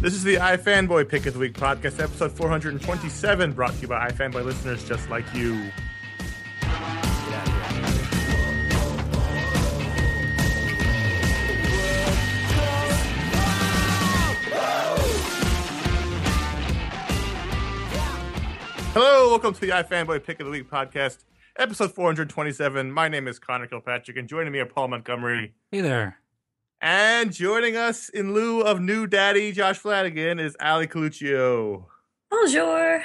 This is the iFanboy Pick of the Week podcast, episode 427, brought to you by iFanboy listeners just like you. Hello, welcome to the iFanboy Pick of the Week podcast, episode 427. My name is Conor Kilpatrick, and joining me are Paul Montgomery. Hey there. And joining us in lieu of new daddy Josh Flanagan is Ali Colluccio. Bonjour.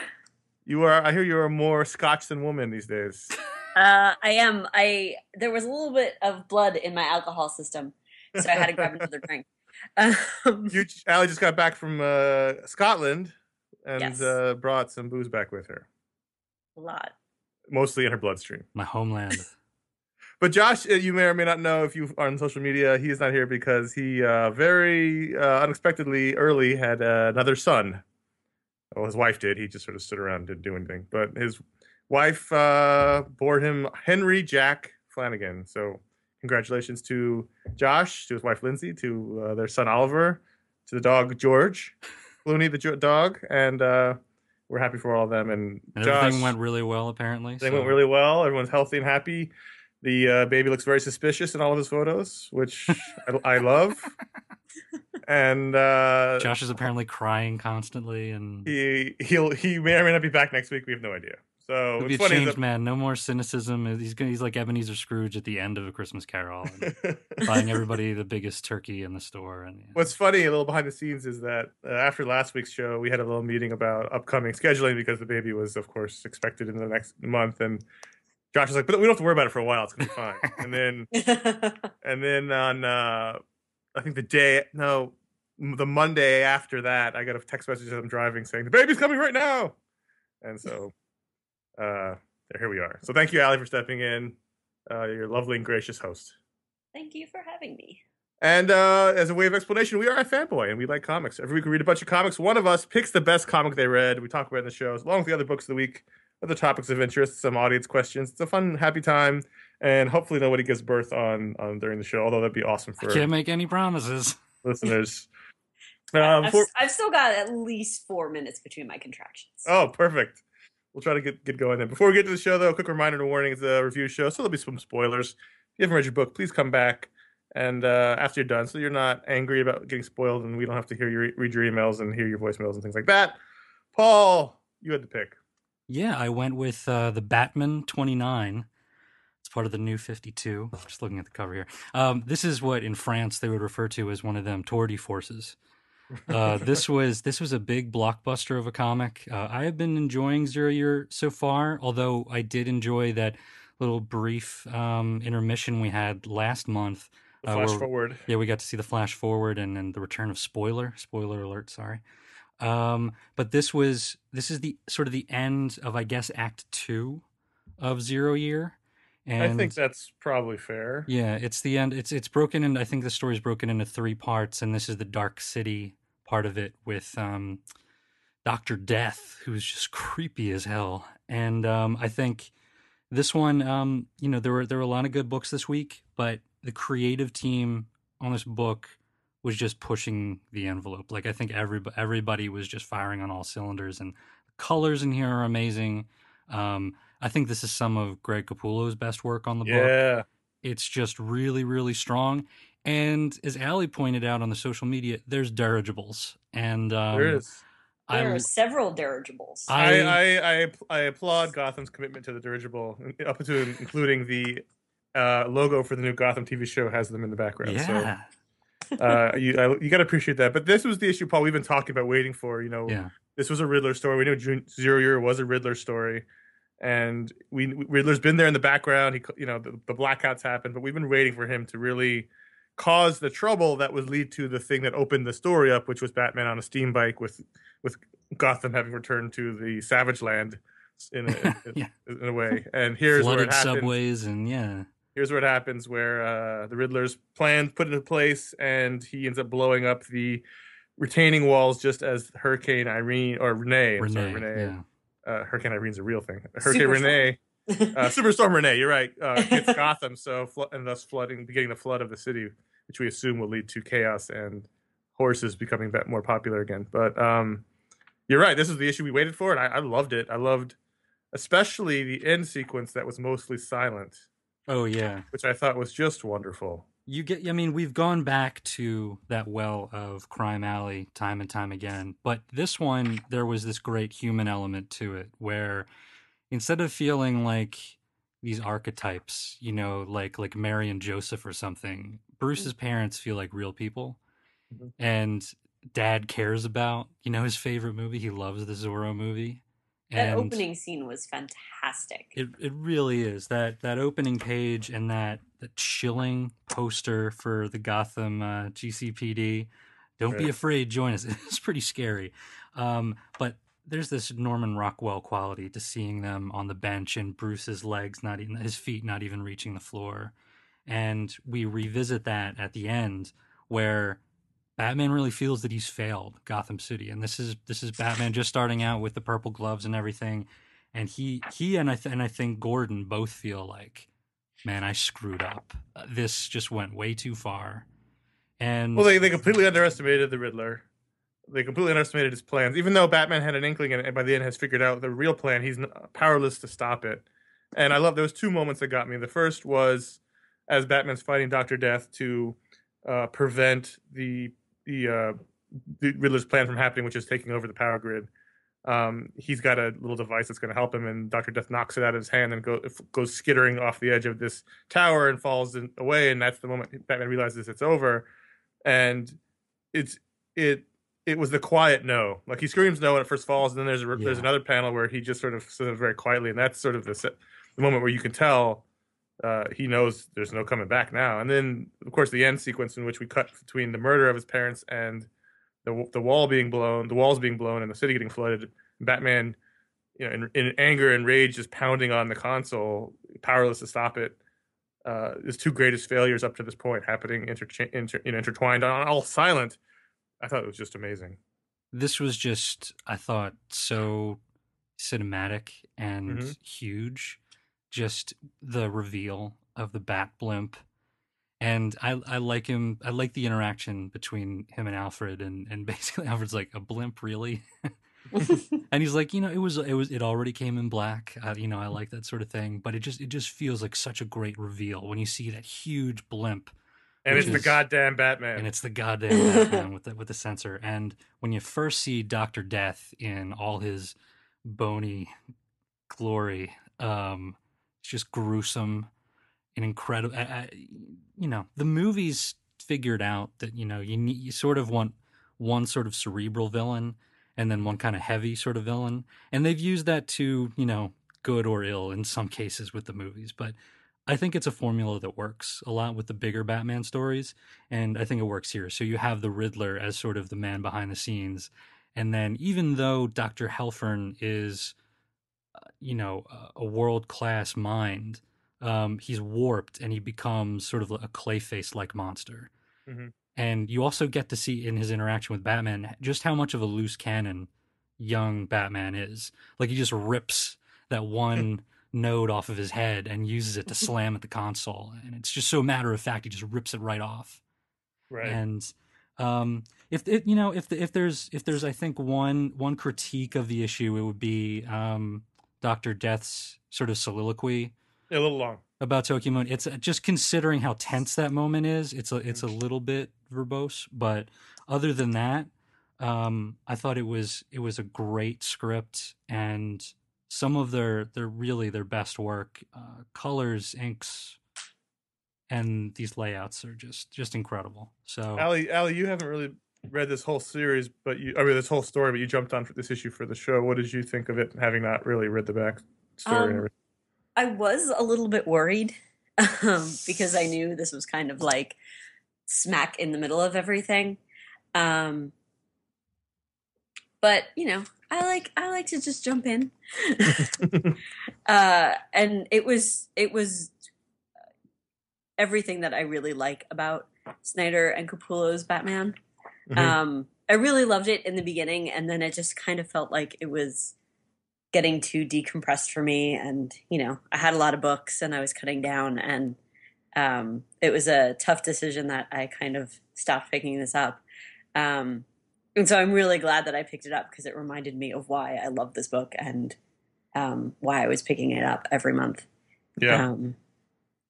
You are, I hear you are more Scotch than woman these days. Uh, I am. I there was a little bit of blood in my alcohol system, so I had to grab another drink. Um, You, Ali just got back from uh, Scotland and Yes. uh, brought some booze back with her, a lot. mostly in her bloodstream. My homeland. But Josh, uh, you may or may not know if you are on social media, he is not here because he uh, very uh, unexpectedly early had uh, another son. Well, his wife did. He just sort of stood around and didn't do anything. But his wife uh, bore him Henry Jack Flanagan. So congratulations to Josh, to his wife Lindsay, to uh, their son Oliver, to the dog George Looney the jo- dog, and uh, we're happy for all of them. And, And Josh, everything went really well, apparently. they so- went really well. Everyone's healthy and happy. The uh, baby looks very suspicious in all of his photos, which I, I love. And uh, Josh is apparently crying constantly, and he he'll he may or may not be back next week. We have no idea. So he'll be a it's funny. changed that- man. No more cynicism. He's gonna, he's like Ebenezer Scrooge at the end of A Christmas Carol, buying everybody the biggest turkey in the store. And yeah. What's funny, a little behind the scenes, is that uh, after last week's show, we had a little meeting about upcoming scheduling because the baby was, of course, expected in the next month. And Josh was like, "But we don't have to worry about it for a while. It's gonna be fine." and then And then on, uh, I think the day, no, the Monday after that, I got a text message as I'm driving saying, the baby's coming right now. And so, uh, here we are. So thank you, Ali, for stepping in. Uh, you're a lovely and gracious host. Thank you for having me. And uh, as a way of explanation, we are iFanboy and we like comics. Every week we read a bunch of comics. One of us picks the best comic they read. We talk about it in the shows, along with the other books of the week, other topics of interest, some audience questions. It's a fun, happy time. And hopefully nobody gives birth on, on during the show, although that'd be awesome for I can't make any promises. listeners. Uh, I've, before- I've still got at least four minutes between my contractions. oh, perfect. We'll try to get, get going then. Before we get to the show, though, a quick reminder and warning: it's a review show, so there'll be some spoilers. If you haven't read your book, please come back and uh, after you're done, so you're not angry about getting spoiled, and we don't have to hear your read your emails and hear your voicemails and things like that. Paul, you had the pick. Yeah, I went with uh, the Batman 29. It's part of the new 52. Just looking at the cover here. Um, this is what in France they would refer to as one of them tour de forces. Uh, this was this was a big blockbuster of a comic. Uh, I have been enjoying Zero Year so far, although I did enjoy that little brief um, intermission we had last month. The Uh, flash we're- forward. Yeah, we got to see the flash forward and, and the return of spoiler. Spoiler alert, sorry. Um, but this was this is the sort of the end of I guess Act Two of Zero Year. And I think that's probably fair. yeah, it's the end. It's it's broken and I think the story's broken into three parts, and this is the Dark City part of it with um, Doctor Death, who's just creepy as hell. And um, I think this one, um, you know, there were there were a lot of good books this week, but the creative team on this book was just pushing the envelope. Like I think every everybody was just firing on all cylinders, and the colors in here are amazing. Um, I think this is some of Greg Capullo's best work on the book. Yeah, It's just really, really strong. And as Ali pointed out on the social media, there's dirigibles, and um, there is. There I, are several dirigibles. I, I, I, I, I applaud Gotham's commitment to the dirigible, up to including the uh, logo for the new Gotham TV show has them in the background. yeah, So uh, you I, you got to appreciate that. But this was the issue, Paul. We've been talking about waiting for. You know, yeah, this was a Riddler story. We knew June, Zero Year was a Riddler story, and we Riddler's been there in the background. He, you know, the, the blackouts happened, but we've been waiting for him to really cause the trouble that would lead to the thing that opened the story up, which was Batman on a steam bike with with Gotham having returned to the Savage Land in a, Yeah. in a way. And here's flooded subways, and yeah, Here's where it happens, where uh, the Riddler's plan put into place, and he ends up blowing up the retaining walls just as Hurricane Irene or Renee. Renee, sorry, Renee. yeah, Uh, Hurricane Irene's a real thing. Hurricane Superstorm. Renee, uh, Superstorm Renee. You're right. Uh, hits Gotham, so flo- and thus flooding, beginning the flood of the city, which we assume will lead to chaos and horses becoming more popular again. But um, you're right. This is the issue we waited for, and I, I loved it. I loved especially the end sequence that was mostly silent. Oh yeah, which I thought was just wonderful. You get, I mean, we've gone back to that well of Crime Alley time and time again, but this one there was this great human element to it where instead of feeling like these archetypes, you know, like like Mary and Joseph or something, Bruce's parents feel like real people. Mm-hmm. And dad cares about, you know, his favorite movie. He loves the Zorro movie. That and opening scene was fantastic. It it really is. That that opening page and that that chilling poster for the Gotham uh, GCPD. Don't right. be afraid, join us. It's pretty scary. Um, but there's this Norman Rockwell quality to seeing them on the bench and Bruce's legs not even his feet not even reaching the floor. And we revisit that at the end where Batman really feels that he's failed Gotham City, and this is this is Batman just starting out with the purple gloves and everything, and he he and I th- and I think Gordon both feel like, man, I screwed up. This just went way too far, and well, they they completely underestimated the Riddler. They completely underestimated his plans, even though Batman had an inkling and by the end has figured out the real plan. He's powerless to stop it. And I love those two moments that got me. The first was as Batman's fighting Doctor Death to uh, prevent the the uh, the Riddler's plan from happening, which is taking over the power grid. Um, he's got a little device that's going to help him, and Doctor Death knocks it out of his hand and go, goes skittering off the edge of this tower and falls in, away. And that's the moment Batman realizes it's over, and it's it it was the quiet no. Like he screams no when it first falls, and then there's a, yeah. there's another panel where he just sort of says very quietly, and that's sort of the the moment where you can tell uh, he knows there's no coming back now. And then, of course, the end sequence in which we cut between the murder of his parents and the the wall being blown, the walls being blown, and the city getting flooded. Batman, you know, in, in anger and rage, just pounding on the console, powerless to stop it. Uh, his two greatest failures up to this point happening inter, inter, you know, intertwined on all silent. I thought it was just amazing. This was just, I thought, so cinematic and mm-hmm. huge just the reveal of the bat blimp. And I, I like him i like the interaction between him and alfred and, and basically alfred's like a blimp really? And he's like you know it was it was it already came in black. Uh, you know i like that sort of thing. But it just it just feels like such a great reveal when you see that huge blimp and it's is, the goddamn batman. And it's the goddamn batman with the with the sensor. And when you first see dr death in all his bony glory um it's just gruesome and incredible. I, I, you know, the movies figured out that you know you need, you sort of want one sort of cerebral villain and then one kind of heavy sort of villain, and they've used that to you know good or ill in some cases with the movies, but. I think it's a formula that works a lot with the bigger Batman stories, and I think it works here. So you have the Riddler as sort of the man behind the scenes, and then even though Doctor Helfern is you know a world class mind, um, he's warped and he becomes sort of a clayface like monster. Mm-hmm. And you also get to see in his interaction with Batman just how much of a loose cannon young Batman is. Like he just rips that one node off of his head and uses it to slam at the console, and it's just so matter of fact. He just rips it right off. Right. And um, if it, you know, if the, if there's if there's I think one one critique of the issue, it would be um, Doctor Death's sort of soliloquy. A little long about Tokyo Moon. It's uh, just considering how tense that moment is. It's a it's a mm-hmm. little bit verbose, but other than that, um, I thought it was it was a great script and some of their their really their best work. Uh, colors, inks, and these layouts are just just incredible. So, Ali, Ali, you haven't really read this whole series, but you I mean this whole story, but you jumped on for this issue for the show. What did you think of it, having not really read the back story? Um, I was a little bit worried um, because I knew this was kind of like smack in the middle of everything. Um, but you know, I like I like to just jump in, uh, and it was it was everything that I really like about Snyder and Capullo's Batman. Mm-hmm. Um, I really loved it in the beginning, and then it just kind of felt like it was getting too decompressed for me. And you know, I had a lot of books, and I was cutting down, and um, it was a tough decision that I kind of stopped picking this up. Um, and so I'm really glad that I picked it up because it reminded me of why I love this book and um, why I was picking it up every month. Yeah. Um,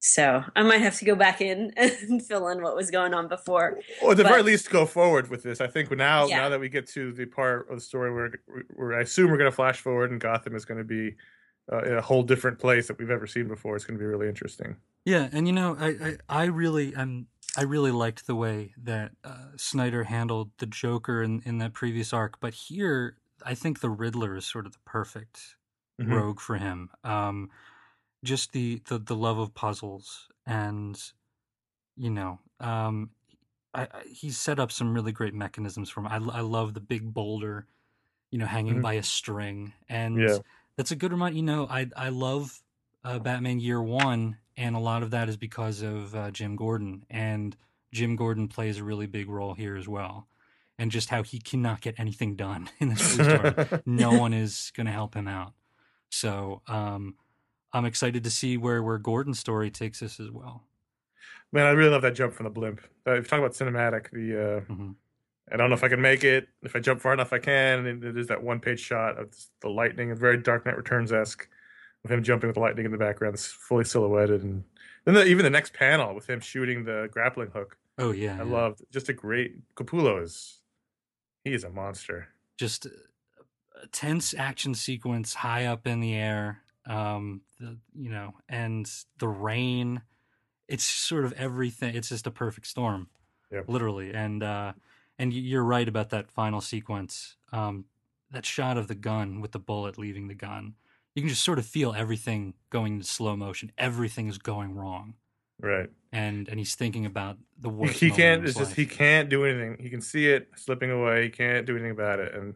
so I might have to go back in and fill in what was going on before. Or at the but- very least, go forward with this. I think now, Yeah. now that we get to the part of the story where, where I assume we're going to flash forward, and Gotham is going to be uh, in a whole different place that we've ever seen before. It's going to be really interesting. Yeah, and you know, I, I, I really, um, I really liked the way that uh, Snyder handled the Joker in, in that previous arc, but here, I think the Riddler is sort of the perfect Mhm. rogue for him. Um, just the, the the love of puzzles, and you know, um, I, I, he's set up some really great mechanisms for him. I, I love the big boulder, you know, hanging Mhm. by a string, and Yeah. that's a good reminder. You know, I I love uh, Batman Year One, and a lot of that is because of uh, Jim Gordon, and Jim Gordon plays a really big role here as well, and just how he cannot get anything done in this no one is going to help him out. So um, I'm excited to see where where Gordon's story takes us as well. Man, I really love that jump from the blimp. Uh, if you talk about cinematic, the uh, Mhm. I don't know if I can make it. If I jump far enough, I can. And there's that one page shot of the lightning, a very Dark Knight Returns esque, with him jumping with the lightning in the background, it's fully silhouetted, and then the, even the next panel with him shooting the grappling hook. Oh yeah, I yeah. loved just a great Capullo is he is a monster. just a a tense action sequence high up in the air um the you know and the rain it's sort of everything it's just a perfect storm Yep. literally and uh and you're right about that final sequence um that shot of the gun with the bullet leaving the gun you can just sort of feel everything going into slow motion everything is going wrong Right. and and he's thinking about the He, worst he can't. It's just he can't do anything. He can see it slipping away. He can't do anything about it. And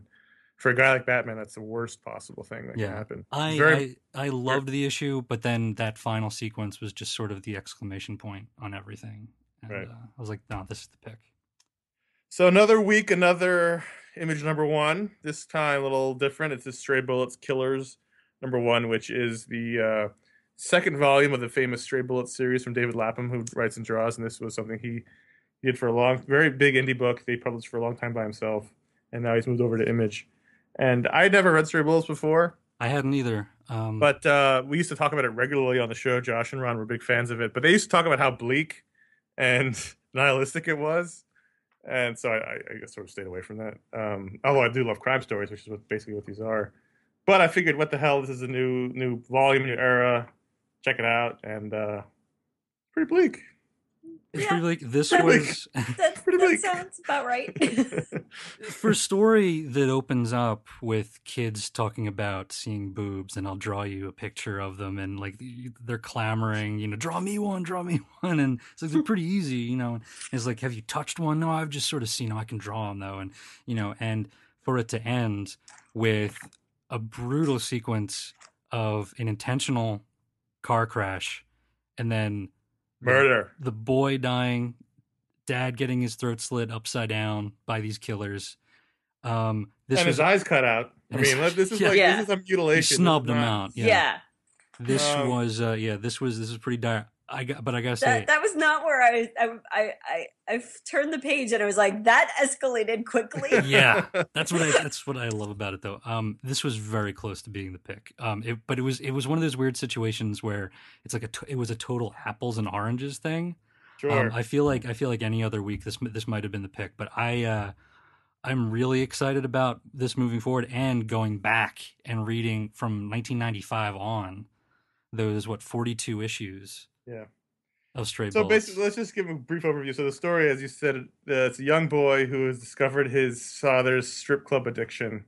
for a guy like Batman, that's the worst possible thing that Yeah. can happen. I, very I I loved the issue, but then that final sequence was just sort of the exclamation point on everything. And, Right. uh, I was like, no, this is the pick. So another week, another image number one. This time a little different. It's the Stray Bullets Killers number one, which is the uh, second volume of the famous Stray Bullets series from David Lapham, who writes and draws. And this was something he did for a long, very big indie book. They published for a long time by himself, and now he's moved over to Image. And I had never read Stray Bullets before, I hadn't either. Um, but uh, we used to talk about it regularly on the show. Josh and Ron were big fans of it, but they used to talk about how bleak and nihilistic it was, and so I, I, sort of stayed away from that. Um, although I do love crime stories, which is what, basically what these are. But I figured, what the hell? This is a new new volume, new era. Check it out, and uh, pretty bleak. It's Yeah. like this was That's, Pretty that sounds about right. for a story that opens up with kids talking about seeing boobs, and I'll draw you a picture of them, and like they're clamoring, you know, draw me one, draw me one, and it's like they're pretty easy, you know. And it's like, have you touched one? No, I've just sort of seen. them. I can draw them though, and you know, and for it to end with a brutal sequence of an intentional car crash, and then the- Murder. the boy dying, dad getting his throat slit upside down by these killers. Um, this and was his eyes cut out. I mean, this is Yeah. like Yeah. this is a mutilation. This snubbed him out. Yeah, yeah. this Um, was uh, yeah, this was this was pretty dire. I got, but I gotta say, That, that was not where I, I I I I turned the page and I was like that escalated quickly. yeah, that's what I that's what I love about it though. Um, this was very close to being the pick. Um, it, but it was it was one of those weird situations where it's like a it was a total apples and oranges thing. Sure. Um, I feel like I feel like any other week this this might have been the pick, but I uh, I'm really excited about this moving forward and going back and reading from 1995 on those what 42 issues. Yeah. Of Stray So Bullets. basically, let's just give a brief overview. So the story, as you said, uh, it's a young boy who has discovered his father's strip club addiction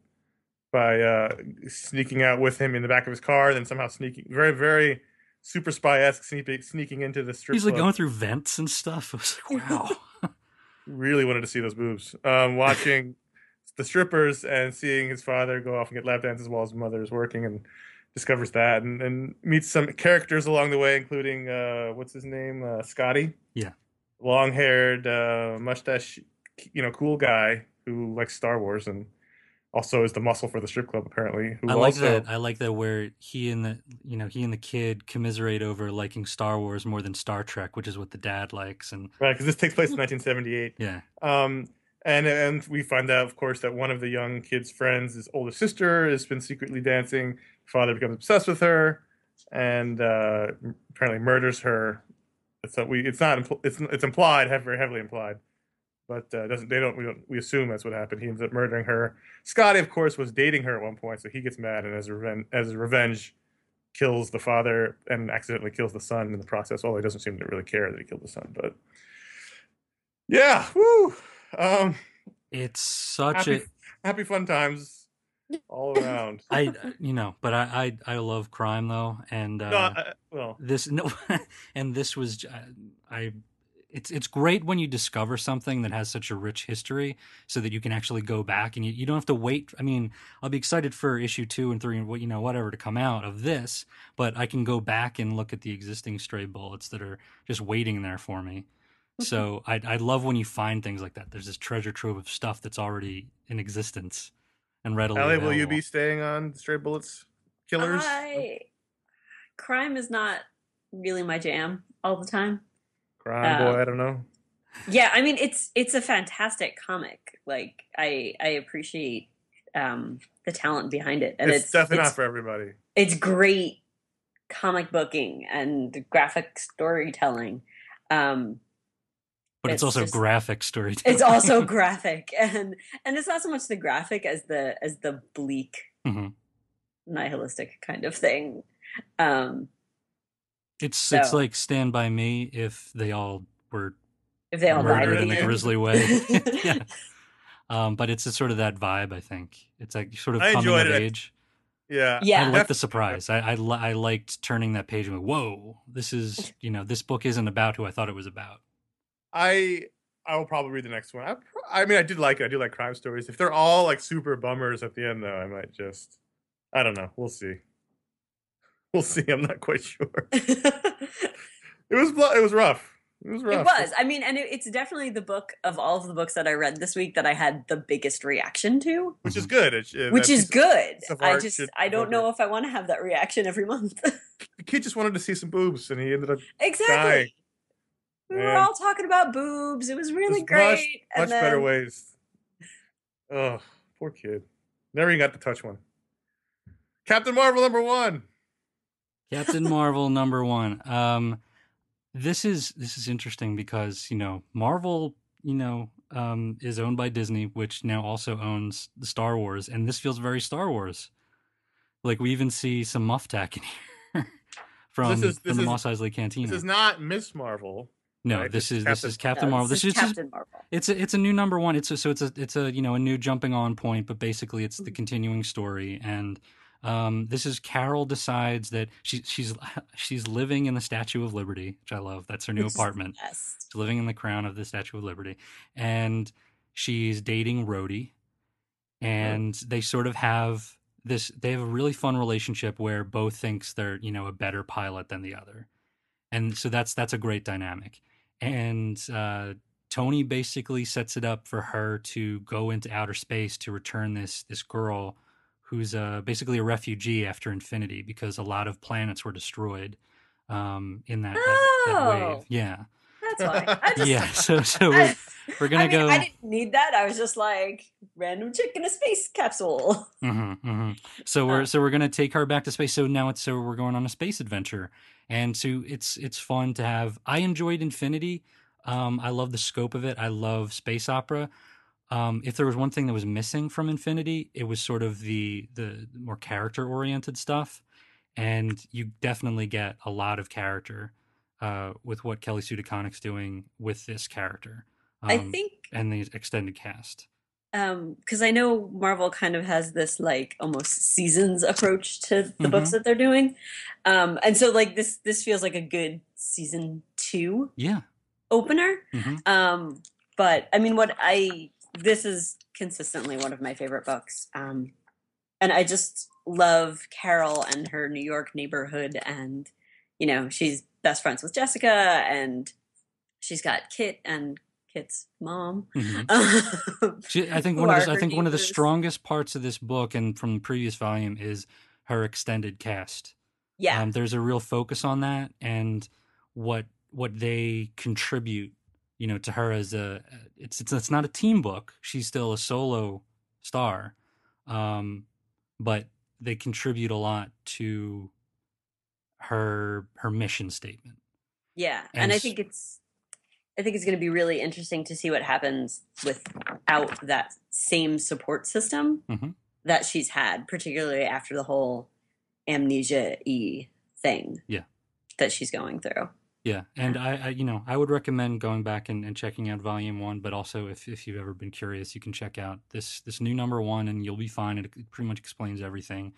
by uh, sneaking out with him in the back of his car, then somehow sneaking, very, very super spy esque, sneaking, into the strip He's club. like going through vents and stuff. I was like, wow. really wanted to see those boobs. Um, watching the strippers and seeing his father go off and get lap dances while his mother is working and discovers that and, and meets some characters along the way, including uh, what's his name, uh, Scotty. Yeah. long haired, uh, mustache, you know, cool guy who likes Star Wars and also is the muscle for the strip club apparently. Who I like also, that. I like that where he and the you know he and the kid commiserate over liking Star Wars more than Star Trek, which is what the dad likes. And right? Because this takes place in 1978. yeah, Um, and and we find out, of course, that one of the young kid's friends, his older sister, has been secretly dancing. Father becomes obsessed with her, and uh, apparently murders her. So we, it's not, impl- it's it's implied, very heavily implied, but uh, doesn't they don't we don't we assume that's what happened. He ends up murdering her. Scotty, of course, was dating her at one point, so he gets mad and as revenge, as revenge, kills the father and accidentally kills the son in the process. Although he doesn't seem to really care that he killed the son, but yeah, woo. Um, It's such happy, a happy fun times all around. I you know, but I I, I love crime though, and uh, no, I, well, this no, and this was I. It's it's great when you discover something that has such a rich history, so that you can actually go back and you, you don't have to wait. I mean, I'll be excited for issue two and three and what you know whatever to come out of this, but I can go back and look at the existing stray bullets that are just waiting there for me. So I I love when you find things like that. There's this treasure trove of stuff that's already in existence and readily. Ellie, will you be staying on Stray Bullets Killers? I, crime is not really my jam all the time. Crime uh, boy, I don't know. Yeah, I mean it's it's a fantastic comic. Like I I appreciate um the talent behind it, and It's, it's definitely it's, not for everybody. it's great comic booking and graphic storytelling. Um, But it's, it's also just- graphic storytelling. it's also graphic, and and it's not so much the graphic as the as the bleak Mhm. nihilistic kind of thing. Um, It's it's like Stand by Me if they all were if they all died murdered at in the a end. grisly way. yeah. Um, but it's a sort of that vibe. I think it's like sort of I coming enjoyed of it. age. Yeah, Yeah. I like the surprise. I I, li- I liked turning that page and going, "Whoa, this is you know this book isn't about who I thought it was about." I I will probably read the next one. I, I mean, I did like it. I do like crime stories. If they're all like super bummers at the end, though, I might just. I don't know. We'll see. We'll see. I'm not quite sure. It was it was rough. It was rough. It was. I mean, and it, it's definitely the book of all of the books that I read this week that I had the biggest reaction to, which is good. It, it- uh, which is good. I just, I don't know if I want to have that reaction every month. The kid just wanted to see some boobs, and he ended up exactly. Dying. We were all talking about boobs. It was really There's much- great. and much better ways. Oh, poor kid. Never even got to touch one. Captain Marvel number one. Captain Marvel number one. Um, this is this is interesting because you know Marvel, you know, um, is owned by Disney, which now also owns the Star Wars, and this feels very Star Wars. Like we even see some Muftak in here from, This is- from this the is- Mos Eisley Cantina. This is not Miss Marvel. No, right, this this is is this Captain- is Captain No, Marvel. This This is is just Captain Marvel. it's a it's a new number one. It's a, so it's a it's a you know a new jumping on point, but basically it's Mm-hmm. the continuing story. And um, this is Carol decides that she she's she's living in the Statue of Liberty, which I love. That's her new Which is the apartment. best. She's living in the crown of the Statue of Liberty, and she's dating Rhodey, and they sort of have this. They have a really fun relationship where both thinks they're you know a better pilot than the other, and so that's that's a great dynamic. And uh, Tony basically sets it up for her to go into outer space to return this this girl who's uh, basically a refugee after Infinity because a lot of planets were destroyed um, in that, that, that Oh. wave. Yeah, That's why. Just, yeah. So so we're gonna I mean, go. I didn't need that. I was just like random chick in a space capsule. hmm hmm So we're so we're gonna take her back to space. So now it's so we're going on a space adventure, and so it's it's fun to have. I enjoyed Infinity. Um, I love the scope of it. I love space opera. Um, if there was one thing that was missing from Infinity, it was sort of the the more character oriented stuff, and you definitely get a lot of character uh, with what Kelly Sue DeConnick's doing with this character. Um, I think and the extended cast. um because I know Marvel kind of has this like almost seasons approach to the Mhm. books that they're doing. Um and so like this this feels like a good season 2 Yeah. opener. hmm Um but I mean what I this is consistently one of my favorite books. Um and I just love Carol and her New York neighborhood and you know, she's best friends with Jessica and she's got Kit and Mom. hmm Um, She, I think one of the, I think one of the strongest parts of this book and from the previous volume is her extended cast. yeah. Um, there's a real focus on that and what what they contribute you know, to her as a it's it's it's not a team book. She's still a solo star, um, but they contribute a lot to her her mission statement. Yeah, And and, I think it's I think it's going to be really interesting to see what happens without that same support system Mhm. that she's had, particularly after the whole amnesia e thing. Yeah. that she's going through. Yeah, and I, I you know I would recommend going back and, and checking out Volume One, but also if, if you've ever been curious, you can check out this this new number one, and you'll be fine. It pretty much explains everything.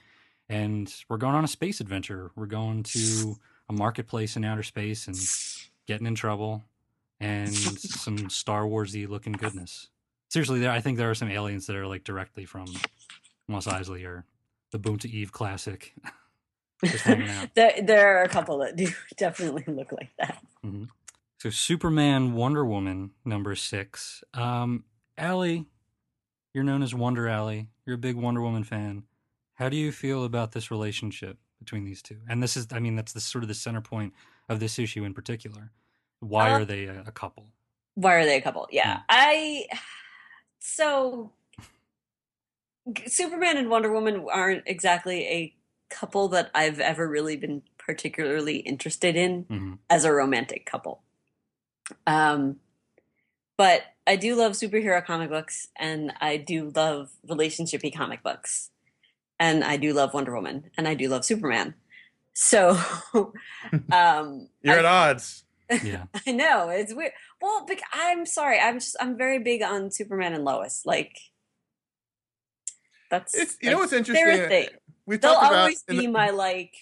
And we're going on a space adventure. We're going to a marketplace in outer space and getting in trouble, and some Star Warsy looking goodness. Seriously, there I think there are some aliens that are like directly from Mos Eisley or the Boom to Eve classic. Just hanging out. There, there are a couple that do definitely look like that. So Superman, Wonder Woman, number six. Um, Ali, you're known as Wonder Alley. You're a big Wonder Woman fan. How do you feel about this relationship between these two? And this is, I mean, that's the sort of the center point of this issue in particular. Why Uh, are they a, a couple? Why are they a couple? Yeah, Hmm. I so Superman and Wonder Woman aren't exactly a couple that I've ever really been particularly interested in. hmm as a romantic couple. Um, but I do love superhero comic books, and I do love relationshipy comic books, and I do love Wonder Woman, and I do love Superman. So, um, You're I, at odds. Yeah. I know it's weird. Well, I'm sorry. I'm just I'm very big on Superman and Lois. Like, that's It's you know what's interesting. Their thing. We They'll talked about always be the- my like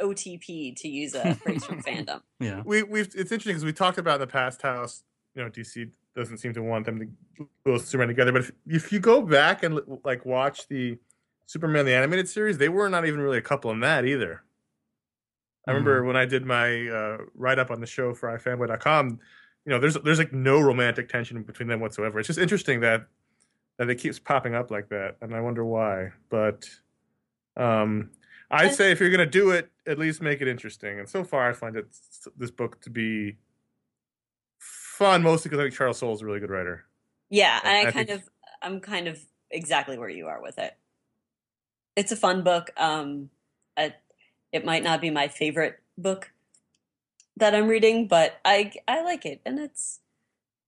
OTP to use a phrase from fandom. Yeah. we we've it's interesting because we talked about in the past how you know DC doesn't seem to want them to go Superman together. But if if you go back and like watch the Superman the animated series, they were not even really a couple in that either. I remember when I did my uh, write up on the show for ifanboy.com, you know, there's there's like no romantic tension between them whatsoever. It's just interesting that that it keeps popping up like that, and I wonder why. But um, I'd say if you're gonna do it, at least make it interesting. And so far, I find it this book to be fun, mostly because I think Charles Soule is a really good writer. Yeah, and I, I kind think- of I'm kind of exactly where you are with it. It's a fun book. Um I, it might not be my favorite book that I'm reading, but I I like it and it's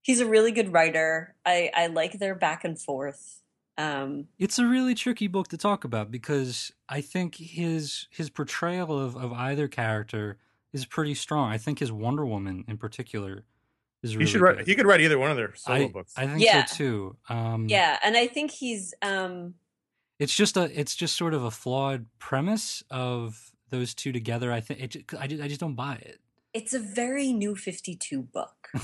he's a really good writer. I I like their back and forth. Um It's a really tricky book to talk about because I think his his portrayal of, of either character is pretty strong. I think his Wonder Woman in particular is really he should write. good. He could write either one of their solo I, books. I think Yeah. so too. Um, yeah, and I think he's um it's just a it's just sort of a flawed premise of those two together. I think it, I just, I just don't buy it. it's a very new 52 book.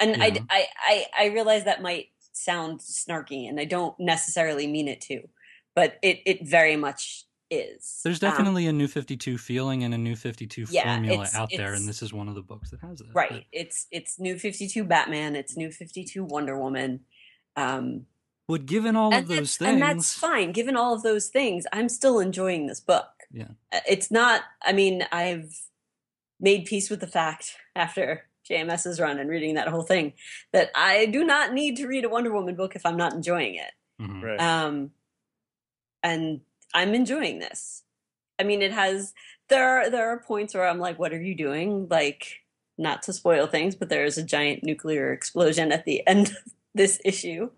And Yeah. I, I, I, I realize that might sound snarky, and I don't necessarily mean it to, but it, it very much is. There's Um, definitely a new 52 feeling and a new 52 Yeah, formula it's- out there, and this is one of the books that has that. right. It's it's new 52 Batman. It's new 52 Wonder Woman. Um, But, but given all of those things, and that's fine. Given all of those things, I'm still enjoying this book. Yeah. Uh, It's not. I mean, I've made peace with the fact after JMS's run and reading that whole thing that I do not need to read a Wonder Woman book if I'm not enjoying it. Mhm. right. um and i'm enjoying this i mean it has there are there are points where i'm like what are you doing like not to spoil things but there is a giant nuclear explosion at the end of this issue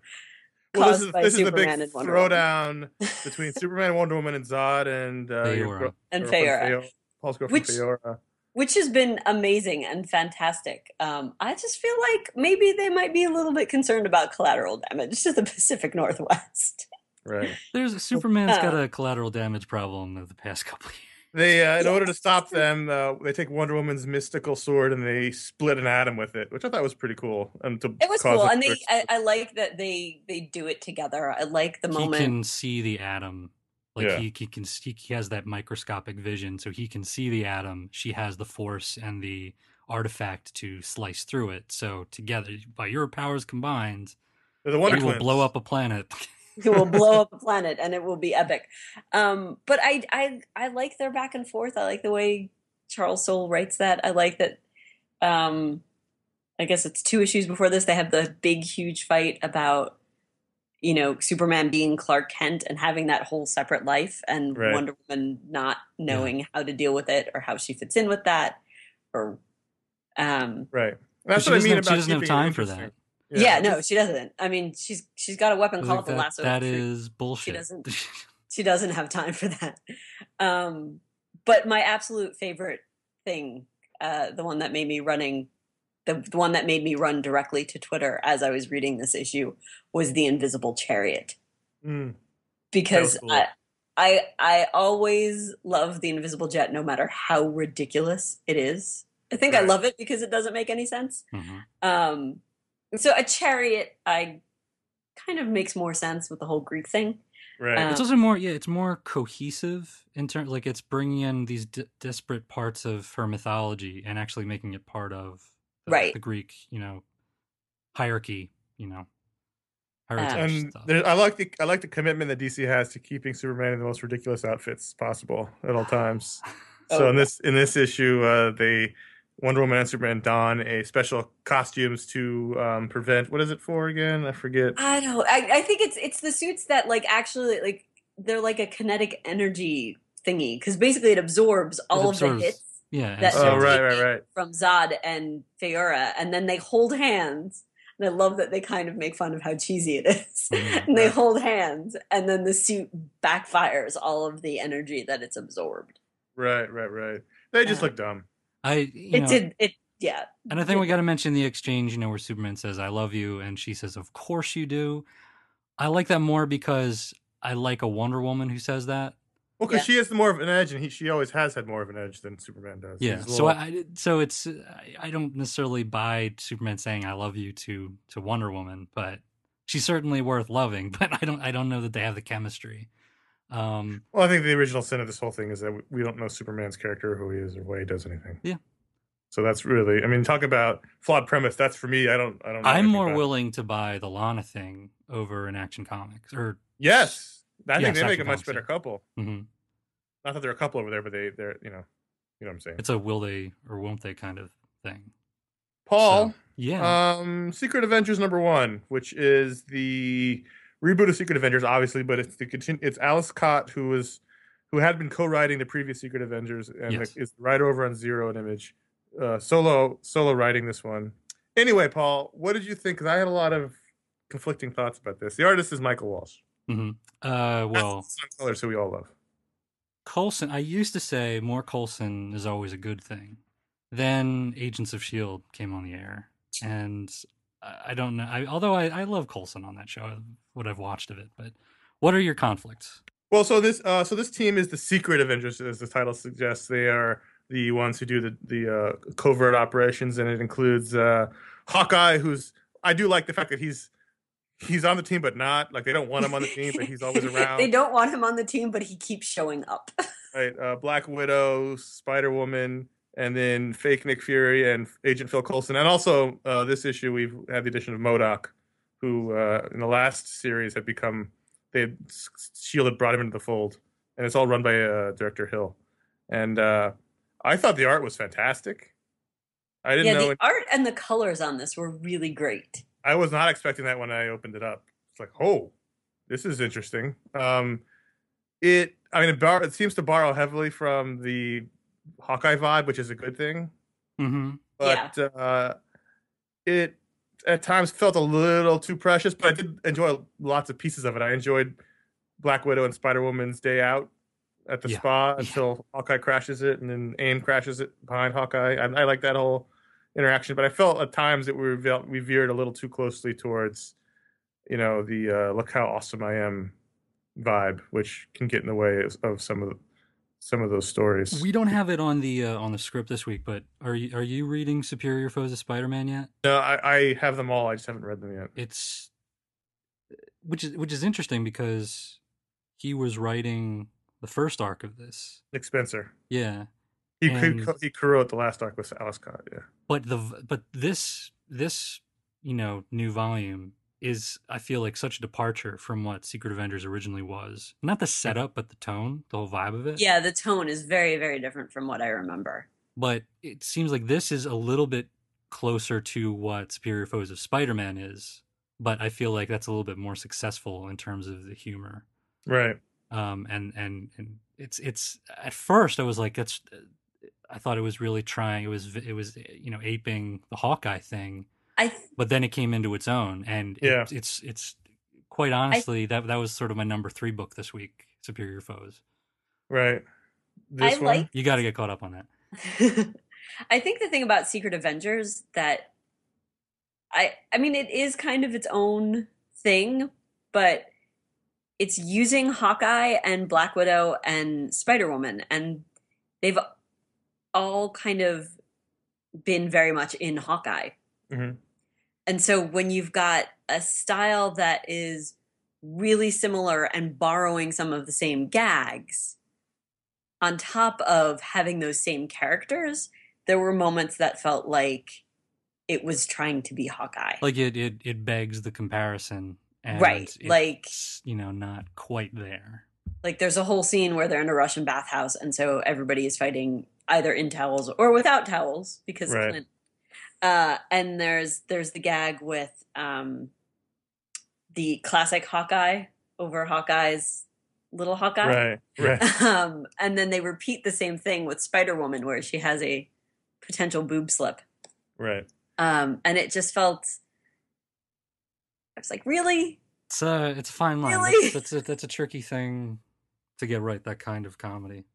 well, this is by this is the big and Wonder Woman. throwdown between Superman, Wonder Woman, and Zod, and uh, your Faora. and girlfriend Feyre, Feo- Paul's girlfriend Which- Faora. which has been amazing and fantastic. Um, I just feel like maybe they might be a little bit concerned about collateral damage to the Pacific Northwest. Right. There's Superman's got Uh. a collateral damage problem of the past couple of years. They, uh, in order to stop them, uh, they take Wonder Woman's mystical sword and they split an atom with it, which I thought was pretty cool. And to It was cool, it and they. I, I like that they they do it together. I like the moment He can see the atom. Like Yeah. he, he can he, he has that microscopic vision, so he can see the atom. She has the force and the artifact to slice through it. So together, by your powers combined, They're the Wonder we will blow up a planet. it will blow up a planet and it will be epic. Um, but I, I, I like their back and forth. I like the way Charles Soule writes that. I like that. Um, I guess it's two issues before this. They have the big, huge fight about you know Superman being Clark Kent and having that whole separate life, and Right. Wonder Woman not knowing how to deal with it or how she fits in with that, or um, Right. But That's she what I mean have- she doesn't have time for interesting. Yeah, no, she doesn't. I mean, she's she's got a weapon called like, the that, lasso. bullshit. She- doesn't- she doesn't have time for that. Um, but my absolute favorite thing, uh, the one that made me running, the, the one that made me run directly to Twitter as I was reading this issue was the Invisible Chariot Mm, because cool. I, I I always love the Invisible Jet, no matter how ridiculous it is. I think I love it because it doesn't make any sense. Mhm. Um, so a chariot, I kind of makes more sense with the whole Greek thing. right. Um, It's also more, yeah, it's more cohesive in terms, like it's bringing in these d- disparate parts of her mythology and actually making it part of the, Right. the Greek, you know, hierarchy, you know, heritage and stuff. there, I like the I like the commitment that DC has to keeping Superman in the most ridiculous outfits possible at all times. So Oh, in this in this issue, uh, they Wonder Woman and Superman don a special costumes to um, prevent what is it for again? I forget. I don't. I, I think it's it's the suits that like actually like they're like a kinetic energy thingy because basically it absorbs all of absorbs- the hits yeah. and that Oh right, right, right. from Zod and Faora, and then they hold hands. And I love that they kind of make fun of how cheesy it is. Mhm. and they Right. hold hands, and then the suit backfires all of the energy that it's absorbed. Right, right, right. They just Uh, look dumb. I, you it know, did. It yeah. and I think we got to mention the exchange, you know, where Superman says, I love you. And she says, Of course you do. I like that more because I like a Wonder Woman who says that. Well, because yeah. she has the more of an edge, and he, she always has had more of an edge than Superman does. Yeah. He's a So I, so it's I, I don't necessarily buy Superman saying I love you to to Wonder Woman, but she's certainly worth loving. But I don't I don't know that they have the chemistry. Um, well, I think the original sin of this whole thing is that we- don't know Superman's character, who he is, or why he does anything. Yeah. So that's really, I mean, talk about flawed premise. That's for me. I don't, I don't. Know I'm more it. willing to buy the Lana thing over an Action Comics. Or Yes, I think Yes, they make a much Comics, better yeah. couple. mhm. Not that they're a couple over there, but they, they're, you know, you know what I'm saying. it's a will they or won't they kind of thing. Paul, So, yeah. um, Secret Avengers number one, which is the reboot of Secret Avengers, obviously, but it's the continu- It's Ales Kot who was, who had been co-writing the previous Secret Avengers, and Yes. is writer over on Zero and Image, uh, solo solo writing this one. Anyway, Paul, what did you think? Because I had a lot of conflicting thoughts about this. The artist is Michael Walsh. hmm Uh, well, colors who we all love. Coulson, I used to say more Coulson is always a good thing. Then Agents of S.H.I.E.L.D. Came on the air. And I I don't know. I, although I, I love Coulson on that show, what I've watched of it. But what are your conflicts? Well, so this uh, so this team is the Secret Avengers, as the title suggests. They are the ones who do the the uh, covert operations, and it includes uh, Hawkeye, who's I do like the fact that he's he's on the team, but not like they don't want him on the team, but he's always around. they don't want him on the team, but he keeps showing up. Right, uh, Black Widow, Spider Woman, and then fake Nick Fury and Agent Phil Coulson, and also uh, this issue we've had the addition of MODOK, who uh, in the last series had become they had, Shield had brought him into the fold, and it's all run by uh, Director Hill, and uh, I thought the art was fantastic. I didn't yeah, know the art and the colors on this were really great. I was not expecting that when I opened it up. It's like, oh, this is interesting. Um, it, I mean, it, bar- it seems to borrow heavily from the Hawkeye vibe, which is a good thing. hmm But uh, it at times felt a little too precious. But I did enjoy lots of pieces of it. I enjoyed Black Widow and Spider Woman's day out at the Yeah. spa Yeah. until Hawkeye crashes it, and then AIM crashes it behind Hawkeye. I, I like that whole interaction, but I felt at times that we ve- we veered a little too closely towards, you know, the uh, "look how awesome I am" vibe, which can get in the way of, of some of the, some of those stories. We don't have it on the uh, on the script this week, but are you are you reading Superior Foes of Spider-Man yet? no, I, I have them all. I just haven't read them yet. It's which is which is interesting because he was writing the first arc of this. Nick Spencer. Yeah. He And- he, co-wrote the last arc with Ales Kot. Yeah. but the but this this you know new volume is I feel like such a departure from what Secret Avengers originally was. Not the setup, but the tone, the whole vibe of it. Yeah, the tone is very, very different from what I remember. But it seems like this is a little bit closer to what Superior Foes of Spider-Man is, but I feel like that's a little bit more successful in terms of the humor. Right. Um, and and and it's it's at first I was like that's I thought it was really trying. It was it was you know aping the Hawkeye thing, I th- but then it came into its own, and it- Yeah. it's it's quite honestly that that was sort of my number three book this week. Superior Foes. Right. This I one. like You got to get caught up on that. I think the thing about Secret Avengers that I I mean it is kind of its own thing, but it's using Hawkeye and Black Widow and Spider-Woman and they've all kind of been very much in Hawkeye. Mhm. And so when you've got a style that is really similar and borrowing some of the same gags on top of having those same characters, there were moments that felt like it was trying to be Hawkeye. Like it it it begs the comparison, and Right, it's, like- you know not quite there. like there's a whole scene where they're in a Russian bathhouse and so everybody is fighting either in towels or without towels because Right. Clint. Uh, and there's there's the gag with um, the classic Hawkeye over Hawkeye's little Hawkeye. Right. Right. Um, and then they repeat the same thing with Spider Woman, where she has a potential boob slip. Right. Um, and it just felt. I was like, really? It's a it's a fine line. Really? That's, that's a that's a tricky thing to get right. That kind of comedy,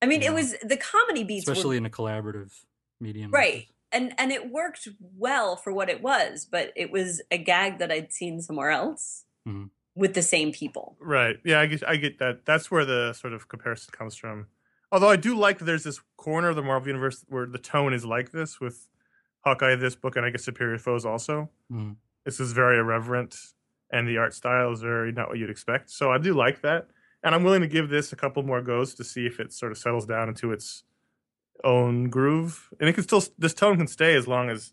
I mean, Yeah. it was the comedy beats were especially in a collaborative medium, right this. And and it worked well for what it was but it was a gag that i'd seen somewhere else Mhm. with the same people Right. Yeah, I get I get that. That's where the sort of comparison comes from. Although I do like that there's this corner of the Marvel universe where the tone is like this with Hawkeye this book and I guess Superior Foes also. Mhm. This is very irreverent and the art style is very not what you'd expect. So I do like that. And I'm willing to give this a couple more goes to see if it sort of settles down into its own groove. And it can still this tone can stay as long as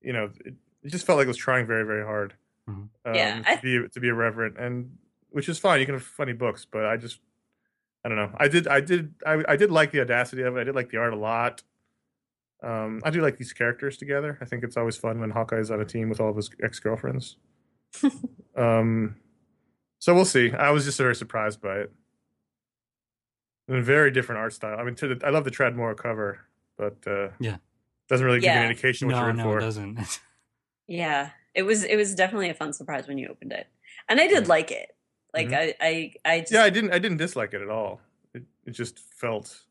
you know, it, it just felt like it was trying very, very hard. Mhm. Um, Yeah, I- to be to be irreverent and which is fine. You can have funny books, but I just I don't know. I did I did I, I did like the audacity of it. I did like the art a lot. Um, I do like these characters together. I think it's always fun when Hawkeye's on a team with all of his ex girlfriends. um, so we'll see. I was just very surprised by it. And a very different art style. I mean, to the, I love the Tradd Moore cover, but uh, Yeah. doesn't really give you an indication what No, you're in no, for. it doesn't. yeah it was it was definitely a fun surprise when you opened it and i did like it like Mhm. I, I i just Yeah, I didn't. I didn't dislike it at all. It it just felt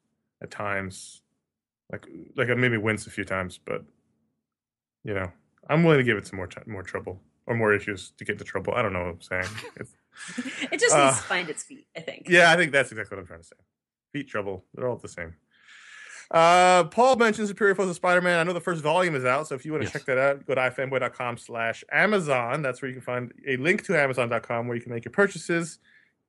at times like like it made me wince a few times, but you know, I'm willing to give it some more t- more trouble or more issues to get to trouble. I don't know what I'm saying. It just Uh, needs to find its feet i think yeah, I think that's exactly what I'm trying to say. Trouble. They're all the same. Uh, Paul mentioned Superior Foes of Spider-Man. I know the first volume is out, so if you want to Yes. check that out, go to ifanboy.com slash Amazon. That's where you can find a link to Amazon.com where you can make your purchases.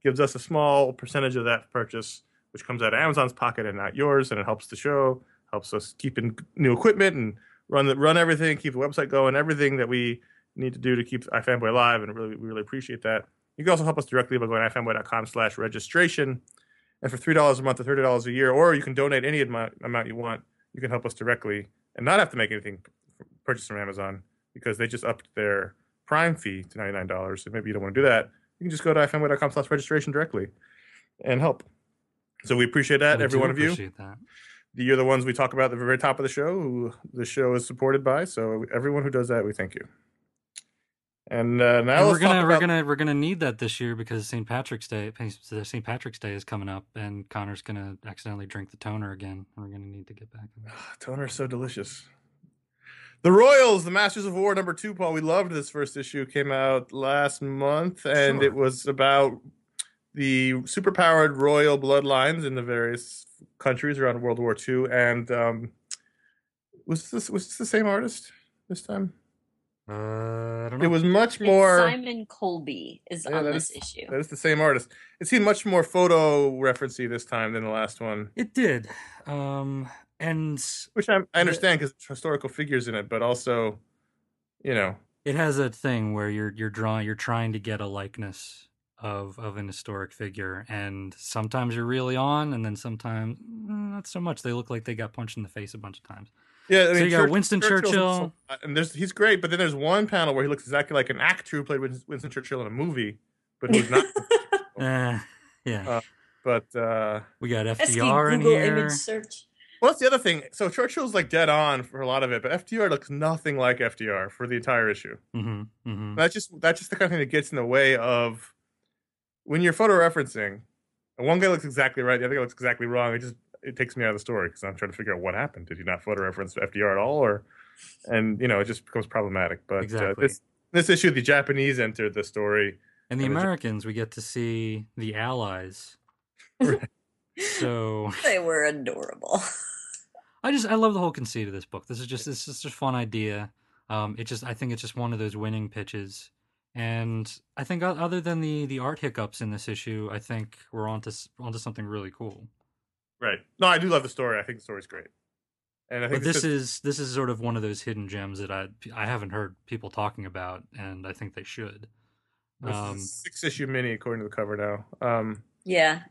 Gives us a small percentage of that purchase, which comes out of Amazon's pocket and not yours, and it helps the show, helps us keep in new equipment and run the, run everything, keep the website going, everything that we need to do to keep iFanboy alive, and really we really appreciate that. You can also help us directly by going to ifanboy.com slash registration. And for three dollars a month or thirty dollars a year, or you can donate any amount, amount you want, you can help us directly and not have to make anything purchase from Amazon because they just upped their Prime fee to ninety nine dollars. So maybe you don't want to do that. You can just go to ifanboy.com slash registration directly and help. So we appreciate that, We every one of you. appreciate that. You're the ones we talk about at the very top of the show, who the show is supported by. So everyone who does that, we thank you. And uh, now And we're gonna talk we're gonna we're gonna need that this year because St. Patrick's Day St. Patrick's Day is coming up and Conor's gonna accidentally drink the toner again and we're gonna need to get back. on. Toner is so delicious. The Royals, the Masters of War number two, Paul. We loved this first issue. Came out last month, and Sure. it was about the superpowered royal bloodlines in the various countries around World War II. And um, was this was this the same artist this time? Uh, I don't know. It was much It's more. Simon Coleby is Yeah, on this is- issue That is the same artist. It seemed much more photo referencey this time than the last one, It did. Um, and which I, I understand because historical figures in it, but also, you know, it has that thing where you're you're drawing you're trying to get a likeness of of an historic figure and sometimes you're really on and then sometimes mm, not so much they look like they got punched in the face a bunch of times Yeah, I So mean, you got Church- Winston Churchill. and there's he's great, but then there's one panel where he looks exactly like an actor who played Winston Churchill in a movie, but who's not. Uh, yeah, Uh, but uh, we got Pesky FDR in Google here. image search. well, that's the other thing. So Churchill's like dead on for a lot of it, but FDR looks nothing like FDR for the entire issue. hmm hmm That's just that's just the kind of thing that gets in the way of when you're photo referencing. One guy looks exactly right, the other guy looks exactly wrong. It just it takes me out of the story because I'm trying to figure out what happened. Did he not photo reference FDR at all, or and you know it just becomes problematic. But Exactly. uh, this this issue, the Japanese entered the story. And the And the- Americans, we get to see the Allies. Right. So They were adorable. I just I love the whole conceit of this book. This is just this is just a fun idea. Um, it just I think it's just one of those winning pitches. And I think other than the the art hiccups in this issue, I think we're onto s- onto something really cool. Right. No, I do love the story. I think the story's great. And I think But this just- is this is sort of one of those hidden gems that I I haven't heard people talking about, and I think they should. this is a Um, six issue mini according to the cover now. Um, Yeah,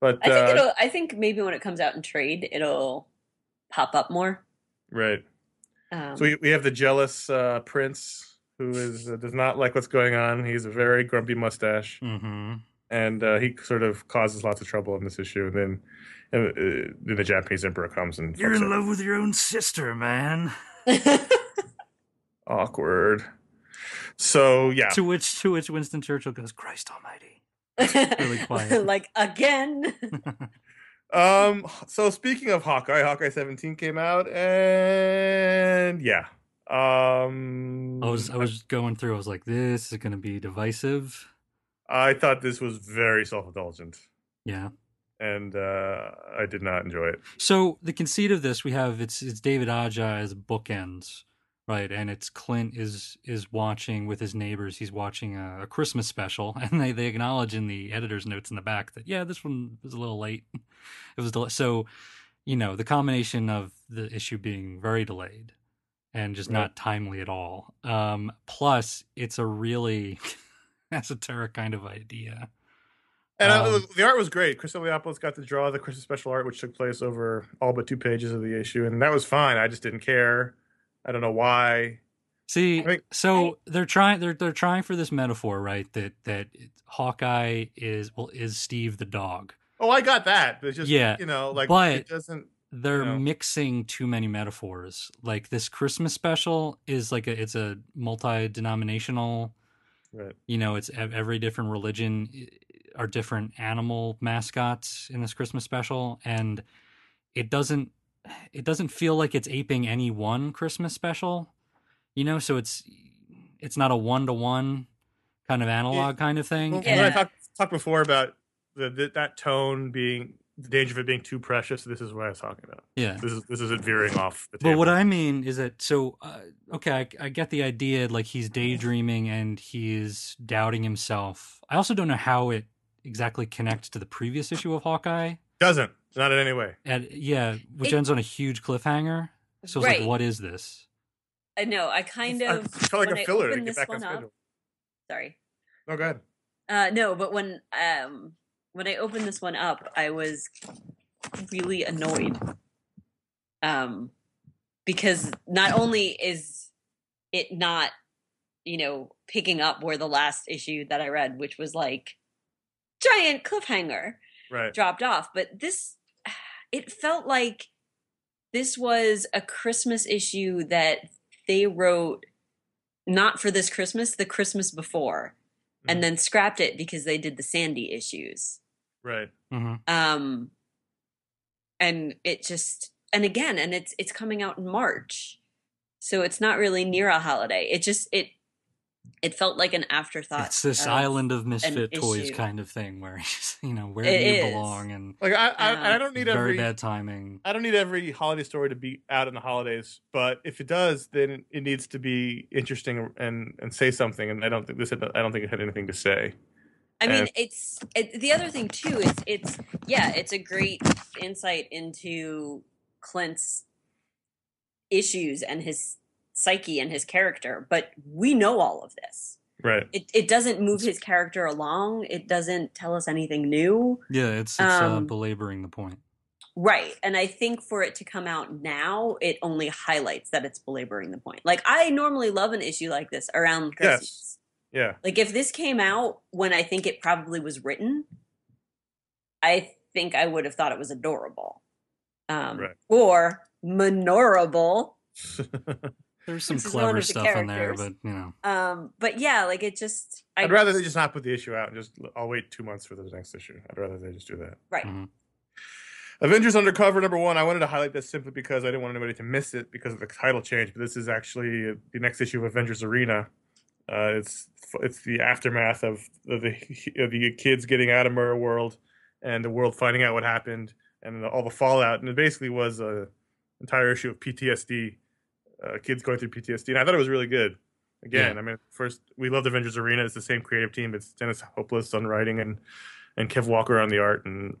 but I think uh, it'll. I think maybe when it comes out in trade, it'll pop up more. right. Um, So we, we have the jealous uh, prince who is uh, does not like what's going on. He's a very grumpy mustache, hmm and uh, he sort of causes lots of trouble in this issue. And then, uh, uh, then the Japanese emperor comes and You're in it. love with your own sister, man. awkward. So yeah, To which to which Winston Churchill goes, "Christ Almighty." really quiet. like again. um. So speaking of Hawkeye, Hawkeye seventeen came out, and yeah, um, I was I was going through. I was like, "This is going to be divisive." I thought this was very self indulgent, Yeah. And uh, I did not enjoy it. So the conceit of this, we have it's it's David Aja as bookends, right? And it's Clint is is watching with his neighbors. He's watching a, a Christmas special, and they they acknowledge in the editor's notes in the back that yeah, this one was a little late. It was del- so, you know, the combination of the issue being very delayed and just Right. not timely at all. Um, plus, it's a really esoteric kind of idea. And uh, Um, the art was great. Chris Eliopoulos got to draw the Christmas special art, which took place over all but two pages of the issue, and that was fine. I just didn't care. I don't know why. See, I think- so they're trying they're they're trying for this metaphor, right? That that Hawkeye is well is Steve the dog. Oh, I got that. It's just Yeah, you know, like but- it doesn't. They're Yeah. mixing too many metaphors. Like this Christmas special is like a it's a multi-denominational, Right. you know, it's every different religion are different animal mascots in this Christmas special and it doesn't it doesn't feel like it's aping any one Christmas special. You know, so it's it's not a one to one kind of analog kind of thing. Well, And- when I talked talked before about the, the that tone being the danger of it being too precious. This is what I was talking about. yeah. This is this is it veering off the But what I mean is that so uh, okay, I, I get the idea. Like he's daydreaming and he's doubting himself. I also don't know how it exactly connects to the previous issue of Hawkeye. doesn't not in any way. And yeah, which It- ends on a huge cliffhanger. So it's right. like, what is this? I know. I kind I of like when a I filler to get this back on one up- schedule. Sorry. No, go ahead. Uh, no, but when um when I opened this one up, I was really annoyed. Um, because not only is it not, you know, picking up where the last issue that I read, which was like giant cliffhanger, Right. dropped off, but this it felt like this was a Christmas issue that they wrote not for this Christmas, the Christmas before, Mhm. and then scrapped it because they did the Sandy issues. Right. hmm Um and it just and again, and it's it's coming out in March. So it's not really near a holiday. It just it it felt like an afterthought. It's this of- island of misfit toys issue. kind of thing where you know, where It do you is. belong and Like I, I, I don't need very every bad timing. I don't need every holiday story to be out in the holidays, but if it does, then it needs to be interesting and and say something. And I don't think this had, I don't think it had anything to say. I mean, it's it, the other thing too. Is it's yeah, it's a great insight into Clint's issues and his psyche and his character. But we know all of this. Right. It it doesn't move his character along. It doesn't tell us anything new. Yeah, it's it's uh, Um, belaboring the point. Right. And I think for it to come out now, it only highlights that it's belaboring the point. Like I normally love an issue like this around Yes. Yeah. Like if this came out when I think it probably was written, I think I would have thought it was adorable. Um, Right. Or minorable. There's some This is clever of the stuff in there, but you know, Um, but yeah, like it just. I, I'd rather they just not put the issue out and just I'll wait two months for the next issue. I'd rather they just do that. Right. Mhm. Avengers Undercover number one. I wanted to highlight this simply because I didn't want anybody to miss it because of the title change. But this is actually the next issue of Avengers Arena. Uh, it's it's the aftermath of the of the kids getting out of Mirror World and the world finding out what happened and all the fallout. And it basically was a entire issue of PTSD, uh, kids going through PTSD. And I thought it was really good. Again, I mean, first we loved Avengers Arena. It's the same creative team. It's Dennis Hopeless on writing and and Kev Walker on the art, and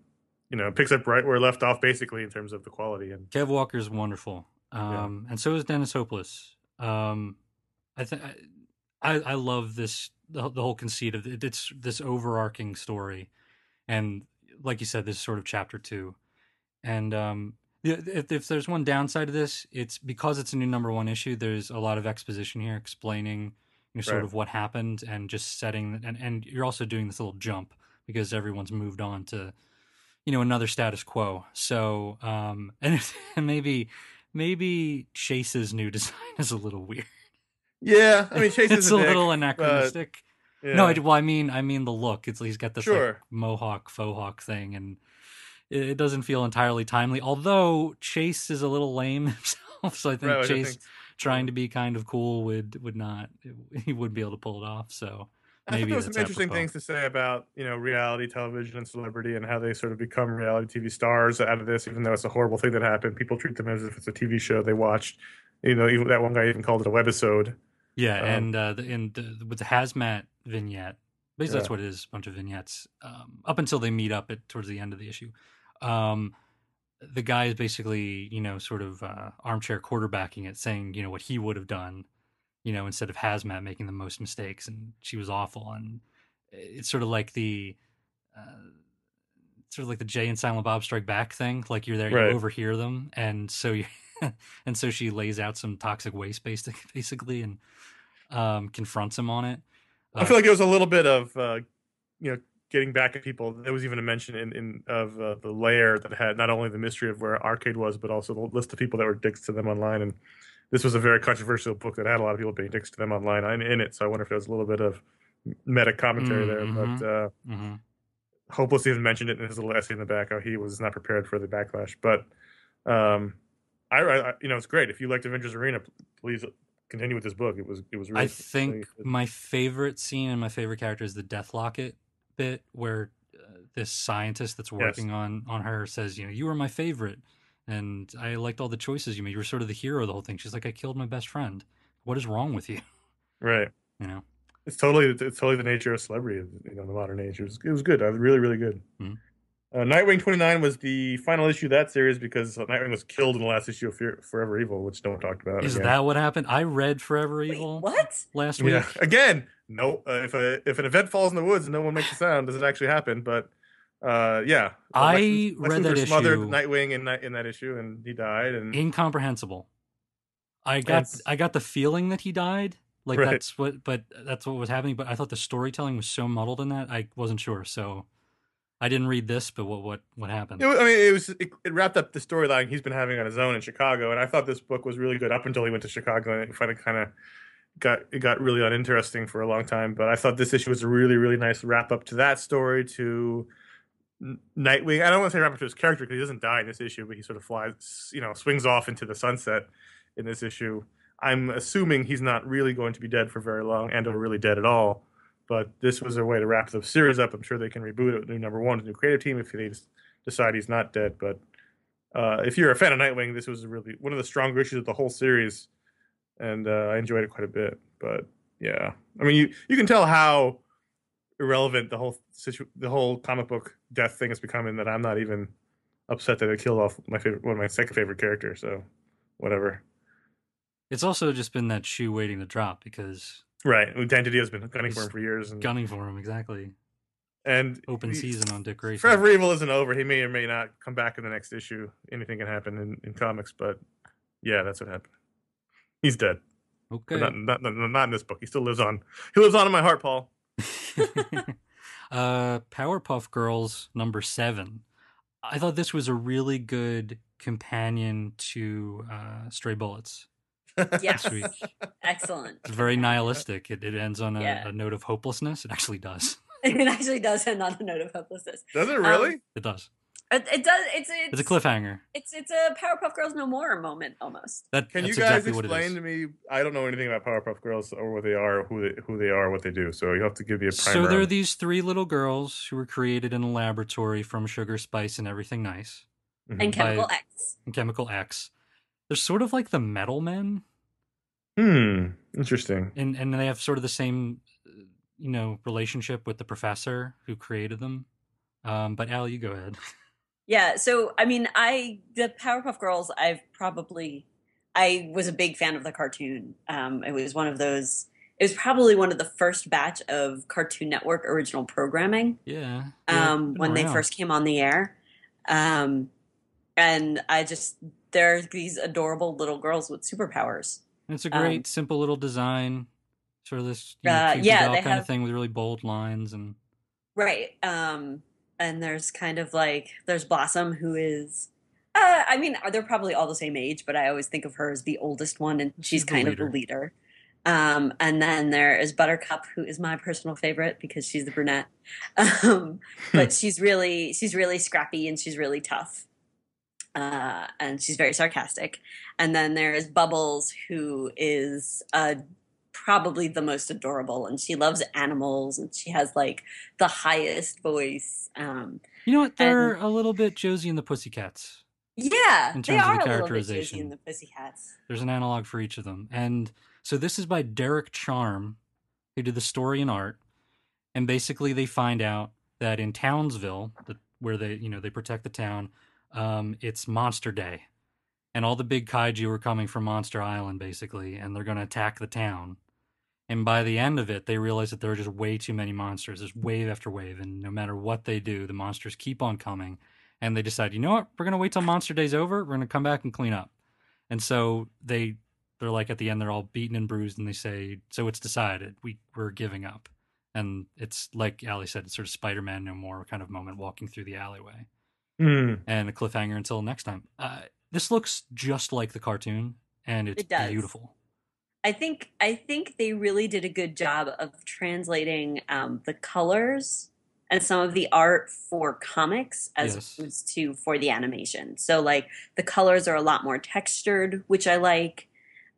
you know picks up right where left off basically in terms of the quality. And Kev Walker is wonderful, um, and so is Dennis Hopeless. Um, I think I, I love this the, the whole conceit of it. It's this overarching story, and like you said, this is sort of chapter two. And um, if, if there's one downside to this, it's because it's a new number one issue. There's a lot of exposition here, explaining you know, sort Right. of what happened, and just setting. And and you're also doing this little jump because everyone's moved on to you know another status quo so um and, and maybe maybe chase's new design is a little weird yeah, I mean Chase it's is a dick, little anachronistic yeah. no I, well i mean i mean the look it's he's got this like, mohawk faux hawk thing and it, doesn't feel entirely timely although chase is a little lame himself so i think Right, I chase think- trying to be kind of cool would would not he wouldn't be able to pull it off so I thought maybe there some interesting apropos. things to say about you know reality television and celebrity and how they sort of become reality TV stars out of this, even though it's a horrible thing that happened. People treat them as if it's a TV show they watched. You know, even that one guy even called it a webisode. Yeah, Um, and uh, the, in the, with the hazmat vignette, basically that's what it is—a bunch of vignettes. Um, up until they meet up at towards the end of the issue, um, the guy is basically you know sort of uh, armchair quarterbacking it, saying you know what he would have done, you know, instead of hazmat making the most mistakes, and she was awful, and it's sort of like the. Uh, Sort of like the Jay and Silent Bob Strike Back thing, like you're there, Right. you overhear them, and so you, and so she lays out some toxic waste, basic- basically, and um, confronts him on it. I feel like it was a little bit of uh, you know getting back at people. There was even a mention in, in of uh, the layer that had not only the mystery of where Arcade was, but also the list of people that were dicks to them online. And this was a very controversial book that had a lot of people being dicks to them online I'm in it. So I wonder if there was a little bit of meta commentary there. Mhm. But uh, hmm Hopeless even mentioned it in his little essay in the back how he was not prepared for the backlash. But um, I, I you know it's great if you liked Avengers Arena, please continue with this book. It was it was really I think really my favorite scene and my favorite character is the Deathlocket bit, where uh, this scientist that's Yes. working on on her says, "You know, you were my favorite, and I liked all the choices you made. You were sort of the hero of the whole thing." She's like, "I killed my best friend. What is wrong with you?" right. You know. It's totally it's totally the nature of celebrity, you know, the modern age. It was, it was good. I was really really good. Mhm. Uh, Nightwing twenty nine was the final issue of that series because Nightwing was killed in the last issue of Fear, Forever Evil, which no one talked about. Is again. that what happened? I read Forever Wait, Evil what? last week. Yeah. Again, no. Uh, if a if an event falls in the woods and no one makes a sound, does it actually happen? But uh, yeah, I Lex- Lex read that Luthor smothered issue- Nightwing in that in that issue, and he died. And incomprehensible. I got It's- I got the feeling that he died. Like Right. that's what but that's what was happening, but I thought the storytelling was so muddled in that I wasn't sure. So I didn't read this, but what what what happened? It, I mean, it was it, it wrapped up the storyline he's been having on his own in Chicago, and I thought this book was really good up until he went to Chicago, and it finally kind of got it got really uninteresting for a long time. But I thought this issue was a really really nice wrap up to that story to Nightwing. I don't want to say wrap up to his character because he doesn't die in this issue, but he sort of flies, you know, swings off into the sunset in this issue. I'm assuming he's not really going to be dead for very long, and or really dead at all. But this was a way to wrap the series up. I'm sure they can reboot it with new number one, new creative team if they decide he's not dead. But uh, if you're a fan of Nightwing, this was really one of the stronger issues of the whole series, and uh, I enjoyed it quite a bit. But yeah, I mean, you you can tell how irrelevant the whole situ- the whole comic book death thing has become, in that I'm not even upset that they killed off my favorite one of my second favorite character. So whatever. It's also just been that shoe waiting to drop because Right, Dan Didio has been gunning for him for years, and gunning for him exactly. And Open he- season on Dick Grayson. Forever Evil isn't over. He may or may not come back in the next issue. Anything can happen in, in comics, but yeah, that's what happened. He's dead. Okay. Not, not, not, not in this book. He still lives on. He lives on in my heart, Paul. uh, Powerpuff Girls number seven. I thought this was a really good companion to uh, Stray Bullets. Yes. Sweet. Excellent. It's very nihilistic. It, it ends on a, Yeah. a note of hopelessness. It actually does. It actually does end on a note of hopelessness. Does it Um, really? It does. It, it does. It's it's, It's a cliffhanger. It's it's a Powerpuff Girls No More moment almost. That Can you guys exactly explain to me? I don't know anything about Powerpuff Girls or what they are, who they, who they are, what they do. So you have to give me a primer. So there are these three little girls who were created in a laboratory from sugar, spice, and everything nice, Mhm. And Chemical By- X. and Chemical X. They're sort of like the Metal Men, Hmm. Interesting. and and they have sort of the same, you know, relationship with the professor who created them. Um, but Al, you go ahead. Yeah. So I mean, I the Powerpuff Girls. I've probably I was a big fan of the cartoon. Um, it was one of those. It was probably one of the first batch of Cartoon Network original programming. Yeah. yeah, um, when they first came on the air. Um, and I just they're these adorable little girls with superpowers. And it's a um, great, simple little design, sort of this you know, Uh, yeah, kind have- of thing with really bold lines and Right. Um, and there's kind of like there's Blossom who is uh, I mean, they're probably all the same age, but I always think of her as the oldest one, and she's, the kind of the leader. leader. Um, and then there is Buttercup, who is my personal favorite because she's the brunette. Um, but she's really she's really scrappy and she's really tough, uh, and she's very sarcastic. And then there is Bubbles, who is uh, probably the most adorable, and she loves animals, and she has like the highest voice. Um, you know what? They're a little bit Josie and the Pussycats. yeah, In they terms of are the a little bit characterization. Josie and the Pussycats. There's an analog for each of them. And so this is by Derek Charm, who did the story and art. And basically they find out that in Townsville, the, where they, you know, they protect the town, um, it's Monster Day. And all the big kaiju are coming from Monster Island, basically, and they're going to attack the town. And by the end of it, they realize that there are just way too many monsters. There's wave after wave, and no matter what they do, the monsters keep on coming. And they decide, you know what? We're going to wait till Monster Day's over. We're going to come back and clean up. And so they they're like at the end they're all beaten and bruised and they say, So it's decided. We we're giving up. And it's like Ali said, it's sort of Spider Man no more kind of moment walking through the alleyway. Hmm. And a cliffhanger until next time. Uh, this looks just like the cartoon and it's It beautiful. I think I think they really did a good job of translating um, the colors and some of the art for comics as Yes. opposed to for the animation. So like the colors are a lot more textured, which I like.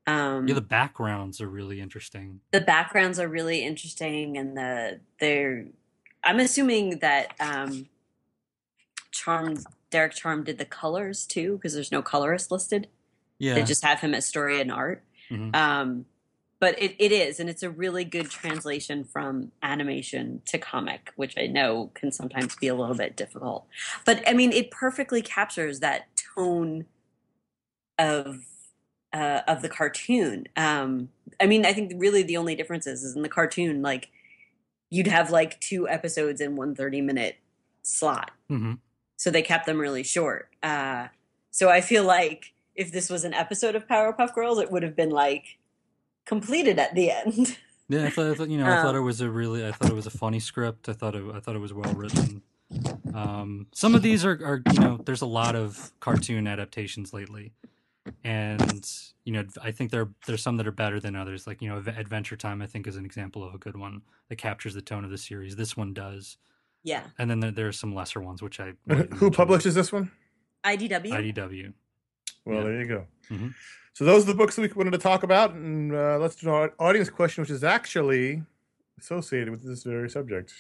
Um, Yeah, the backgrounds are really interesting. the backgrounds are really interesting, and the they're. I'm assuming that um, Charm Derek Charm did the colors too, because there's no colorist listed. Yeah. They just have him as story and art. Mhm. Um, but it, it is, and it's a really good translation from animation to comic, which I know can sometimes be a little bit difficult. But I mean, it perfectly captures that tone of uh, of the cartoon. Um, I mean, I think really the only difference is, is in the cartoon, like you'd have like two episodes in one 30 minute slot Mhm. so they kept them really short. Uh, so I feel like if this was an episode of Powerpuff Girls, it would have been like completed at the end. Yeah, I thought, I thought you know, I thought Um, it was a really, I thought it was a funny script. I thought it, I thought it was well written. Um, some of these are, are, you know, there's a lot of cartoon adaptations lately, and you know, I think there there's some that are better than others. Like you know, Adventure Time, I think is an example of a good one that captures the tone of the series. This one does, yeah, and then there, there are some lesser ones which I who- even Who mention. publishes this one? IDW. IDW. Well, Yeah. there you go. Mhm. So those are the books that we wanted to talk about, and uh, let's do an audience question, which is actually associated with this very subject.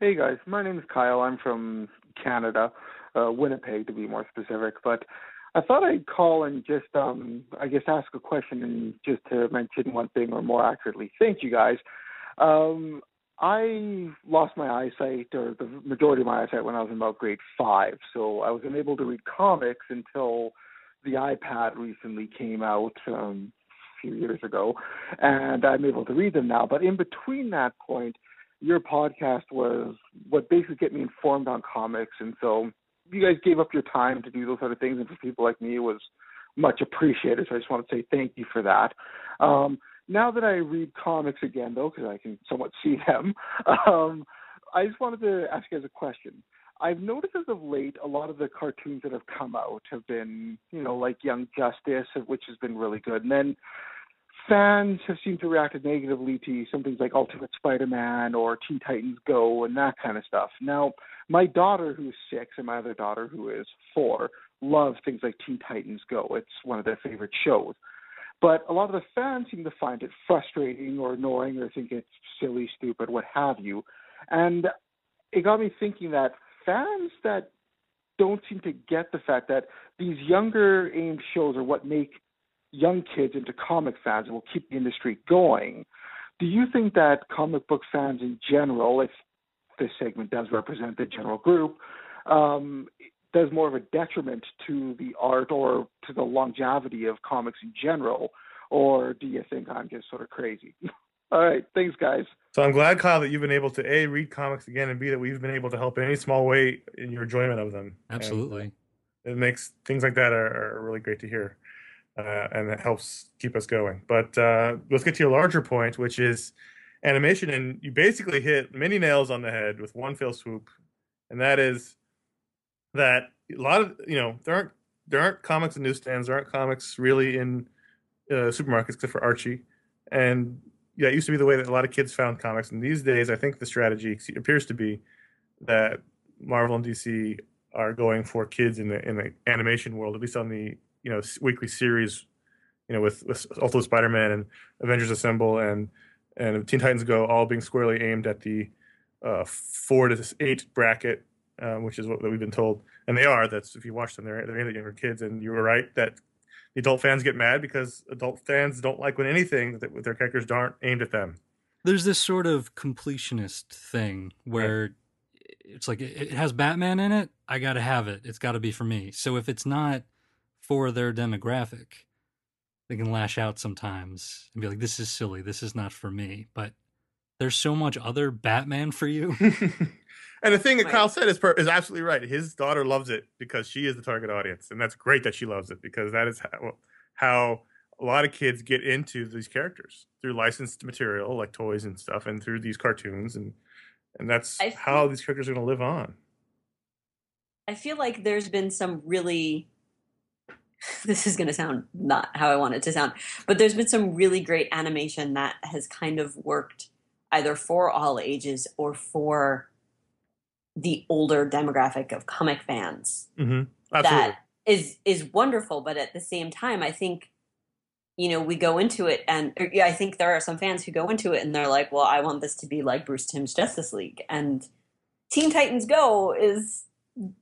Hey guys, my name is Kyle. I'm from Canada, uh, Winnipeg to be more specific. But I thought I'd call and just, um, I guess, ask a question and just to mention one thing, or more accurately, thank you guys. Um, I lost my eyesight, or the majority of my eyesight, when I was in about grade five. So I was unable to read comics until the iPad recently came out um, a few years ago, and I'm able to read them now. But in between that point, your podcast was what basically get me informed on comics, and so you guys gave up your time to do those sort of things, and for people like me, it was much appreciated. So I just want to say thank you for that. Um, now that I read comics again, though, because I can somewhat see them, um, I just wanted to ask you guys a question. I've noticed as of late, a lot of the cartoons that have come out have been, you know, like Young Justice, which has been really good. And then fans have seemed to react negatively to some things like Ultimate Spider-Man or Teen Titans Go and that kind of stuff. Now, my daughter, who's six, and my other daughter, who is four, love things like Teen Titans Go. It's one of their favorite shows. But a lot of the fans seem to find it frustrating or annoying or think it's silly, stupid, what have you. And it got me thinking that fans that don't seem to get the fact that these younger aimed shows are what make young kids into comic fans and will keep the industry going. Do you think that comic book fans in general, if this segment does represent the general group, um, does more of a detriment to the art or to the longevity of comics in general? Or do you think I'm just sort of crazy? All right. Thanks, guys. So I'm glad, Kyle, that you've been able to a read comics again, and b that we've been able to help in any small way in your enjoyment of them. Absolutely. And it makes things like that are, are really great to hear, uh, and it helps keep us going. But uh, let's get to your larger point, which is animation, and you basically hit many nails on the head with one fell swoop, and that is that a lot of you know there aren't there aren't comics in newsstands, there aren't comics really in uh, supermarkets except for Archie, and yeah, it used to be the way that a lot of kids found comics, and these days, I think the strategy appears to be that Marvel and DC are going for kids in the in the animation world, at least on the you know weekly series, you know, with, with Ultimate Spider-Man and Avengers Assemble and and Teen Titans Go, all being squarely aimed at the uh, four to eight bracket, uh, which is what we've been told, and they are. That's if you watch them, they're they're aimed at younger kids, and you were right that the adult fans get mad because adult fans don't like when anything that their characters aren't aimed at them. There's this sort of completionist thing where right. it's like it has Batman in it, I got to have it. It's got to be for me. So if it's not for their demographic, they can lash out sometimes and be like, "This is silly. This is not for me." But there's so much other Batman for you. And the thing that right. Kyle said is per- is absolutely right. His daughter loves it because she is the target audience, and that's great that she loves it because that is how, how a lot of kids get into these characters through licensed material like toys and stuff, and through these cartoons, and and that's feel, how these characters are going to live on. I feel like there's been some really. This is going to sound not how I want it to sound, but there's been some really great animation that has kind of worked either for all ages or for the older demographic of comic fans. Mm-hmm. That is is wonderful, but at the same time, I think you know we go into it, and yeah, I think there are some fans who go into it and they're like, "Well, I want this to be like Bruce Timm's Justice League," and Teen Titans Go is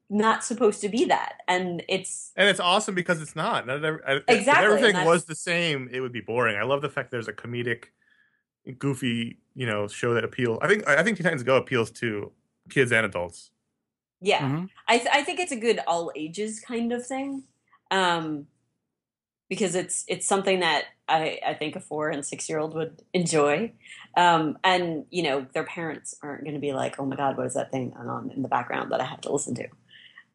not supposed to be that, and it's and it's awesome because it's not. not every, exactly. If everything was the same, it would be boring. I love the fact there's a comedic, goofy, you know, show that appeals. I think I think Teen Titans Go appeals to kids and adults. Yeah, mm-hmm. I th- I think it's a good all ages kind of thing, um, because it's it's something that I I think a four and six year old would enjoy, um, and you know their parents aren't going to be like, oh my god, what is that thing on in the background that I have to listen to?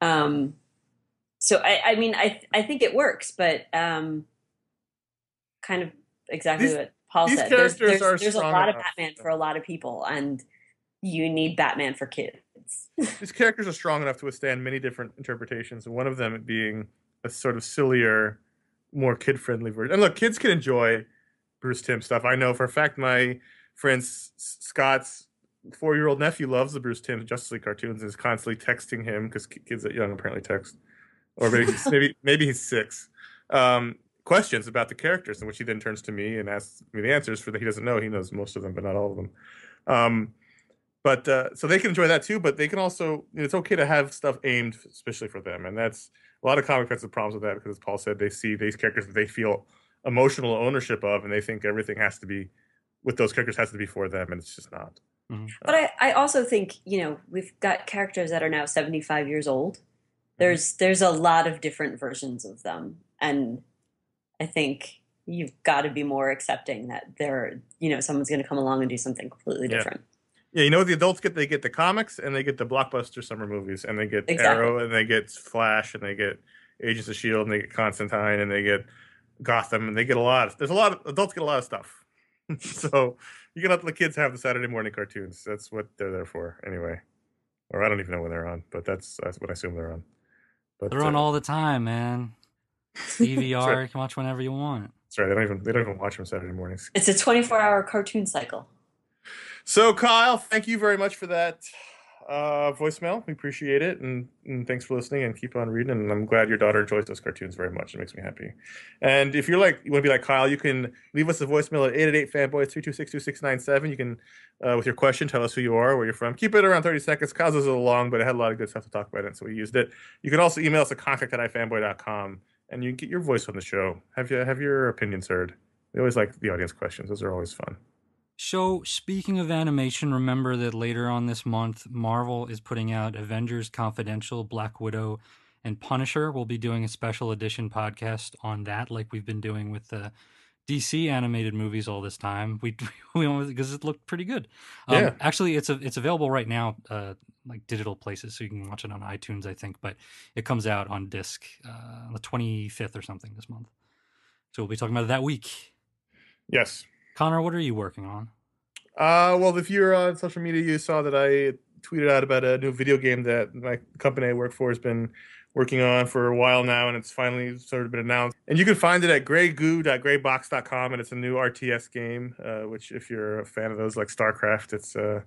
Um, so I I mean I I think it works, but um, kind of exactly these, what Paul said. There's, there's, there's a lot of Batman for a lot of people, and you need Batman for kids. These characters are strong enough to withstand many different interpretations, one of them being a sort of sillier, more kid friendly version. And look, kids can enjoy Bruce Timm stuff. I know for a fact my friend Scott's four year old nephew loves the Bruce Timm Justice League cartoons and is constantly texting him because kids that young apparently text, or maybe maybe maybe he's six. Um, questions about the characters, in which he then turns to me and asks me the answers for that he doesn't know. He knows most of them, but not all of them. Um, but uh, so they can enjoy that too. But they can also you know, it's okay to have stuff aimed especially for them, and that's a lot of comic fans have problems with that because, as Paul said, they see these characters that they feel emotional ownership of, and they think everything has to be with those characters has to be for them, and it's just not. Mm-hmm. But I, I also think you know we've got characters that are now seventy five years old. Mm-hmm. There's mm-hmm. there's a lot of different versions of them, and I think you've got to be more accepting that there you know someone's going to come along and do something completely different. Yeah. Yeah, you know what the adults get? They get the comics and they get the blockbuster summer movies, and they get Exactly. Arrow and they get Flash and they get Agents of Shield and they get Constantine and they get Gotham and they get a lot. Of, there's a lot of adults get a lot of stuff. so you can let the kids have the Saturday morning cartoons. That's what they're there for, anyway. Or I don't even know when they're on, but that's that's what I assume they're on. But They're on uh, all the time, man. DVR, you can watch whenever you want. That's right. They don't even they don't even watch them Saturday mornings. It's a 24 hour cartoon cycle. So, Kyle, thank you very much for that uh, voicemail. We appreciate it, and, and thanks for listening. And keep on reading. And I'm glad your daughter enjoys those cartoons very much. It makes me happy. And if you're like you want to be like Kyle, you can leave us a voicemail at 888 fanboys 326 You can, uh, with your question, tell us who you are, where you're from. Keep it around 30 seconds. Kyle's was a little long, but it had a lot of good stuff to talk about, it, so we used it. You can also email us at contact at ifanboy.com, and you can get your voice on the show. Have you have your opinions heard? We always like the audience questions. Those are always fun. So, speaking of animation, remember that later on this month, Marvel is putting out Avengers Confidential, Black Widow, and Punisher. We'll be doing a special edition podcast on that, like we've been doing with the DC animated movies all this time. We we because it looked pretty good. Um, Yeah. Actually, it's a, it's available right now, uh, like digital places, so you can watch it on iTunes, I think. But it comes out on disc uh, on the twenty fifth or something this month. So we'll be talking about it that week. Yes. Conor, what are you working on? Uh, well, if you're on social media, you saw that I tweeted out about a new video game that my company I work for has been working on for a while now, and it's finally sort of been announced. And you can find it at graygoo.graybox.com, and it's a new RTS game, uh, which, if you're a fan of those like StarCraft, it's uh,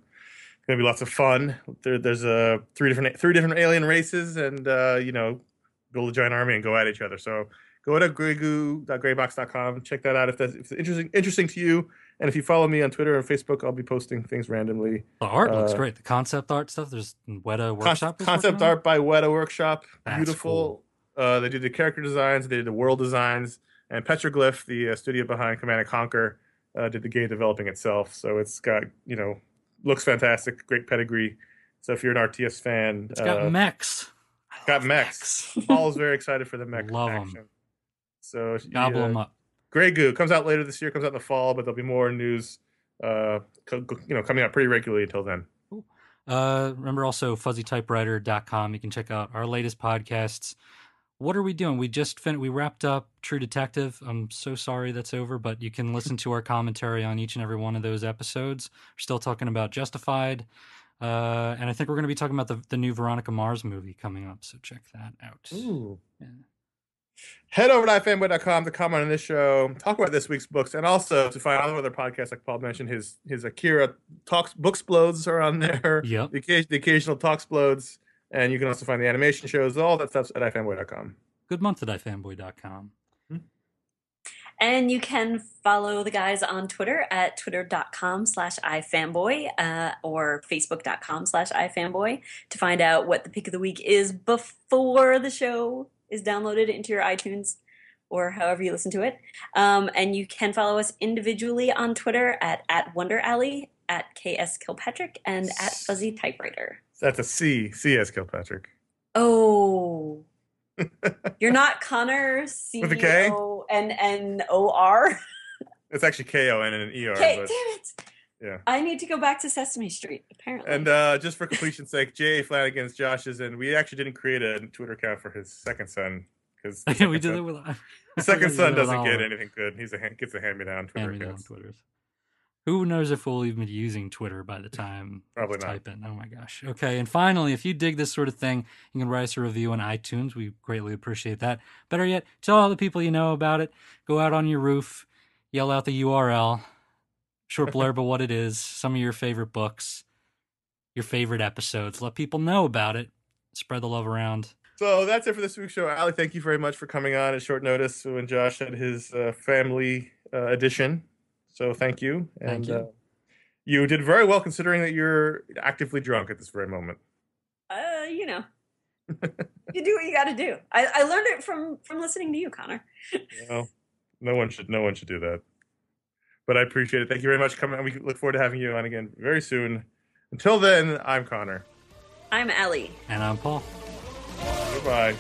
going to be lots of fun. There, there's uh, three different three different alien races, and uh, you know, build a giant army and go at each other. So go to graygoo.graybox.com, check that out if that's if it's interesting interesting to you. And if you follow me on Twitter and Facebook, I'll be posting things randomly. The art looks Uh, great. The concept art stuff. There's Weta Workshop. concept art by Weta Workshop. That's Beautiful. Uh, they did the character designs, they did the world designs, and Petroglyph, the uh, studio behind Command and Conquer, uh, did the game developing itself. So it's got you know looks fantastic, great pedigree. So if you're an RTS fan, It's got uh, mechs. Got love mechs. Paul's very excited for the mech Love action. So Gobble yeah, them up. Grey Goo comes out later this year. Comes out in the fall, but there'll be more news. Uh, co- co- you know, coming out pretty regularly until then. Uh, remember also fuzzytypewriter.com. You can check out our latest podcasts. What are we doing? We just fin- we wrapped up True Detective. I'm so sorry that's over, but you can listen to our commentary on each and every one of those episodes. We're still talking about Justified. Uh, and I think we're going to be talking about the, the new Veronica Mars movie coming up, so check that out. Ooh. Yeah. Head over to ifanboy.com to comment on this show, talk about this week's books, and also to find all the other podcasts like Paul mentioned. His his Akira talks booksplodes are on there. Yep. The, occasion, the occasional talksplodes, and you can also find the animation shows. All that stuff at ifanboy.com. Good month at ifanboy.com. And you can follow the guys on Twitter at twitter.com slash ifanboy uh, or facebook.com slash ifanboy to find out what the pick of the week is before the show is downloaded into your iTunes or however you listen to it. Um, and you can follow us individually on Twitter at, at Wonder Alley, at KS Kilpatrick, and at Fuzzy Typewriter. That's a C. C as Kilpatrick. Oh. You're not Connor C With a K? O N N O R. It's actually K O N an E R. Okay, damn it. Yeah. I need to go back to Sesame Street, apparently. And uh, just for completion's sake, Jay Flanagan's Josh's, and we actually didn't create a Twitter account for his second son because we did it with The second son we did it with doesn't get anything good. He's a hand- gets a hand me down Twitter hand-me-down account. Twitters. Who knows if we'll even be using Twitter by the time Probably not. type in. Oh my gosh. Okay, and finally, if you dig this sort of thing, you can write us a review on iTunes. We greatly appreciate that. Better yet, tell all the people you know about it. Go out on your roof, yell out the URL, short blurb of what it is, some of your favorite books, your favorite episodes. Let people know about it. Spread the love around. So that's it for this week's show. Ali, thank you very much for coming on at short notice when Josh had his uh, family uh, edition. So thank you. Thank you. Uh, you did very well considering that you're actively drunk at this very moment. uh, you know, you do what you got to do. I, I learned it from from listening to you, Conor. Well, no one should no one should do that. But I appreciate it. Thank you very much for coming. We look forward to having you on again very soon. Until then, I'm Conor. I'm Ali. And I'm Paul. Goodbye.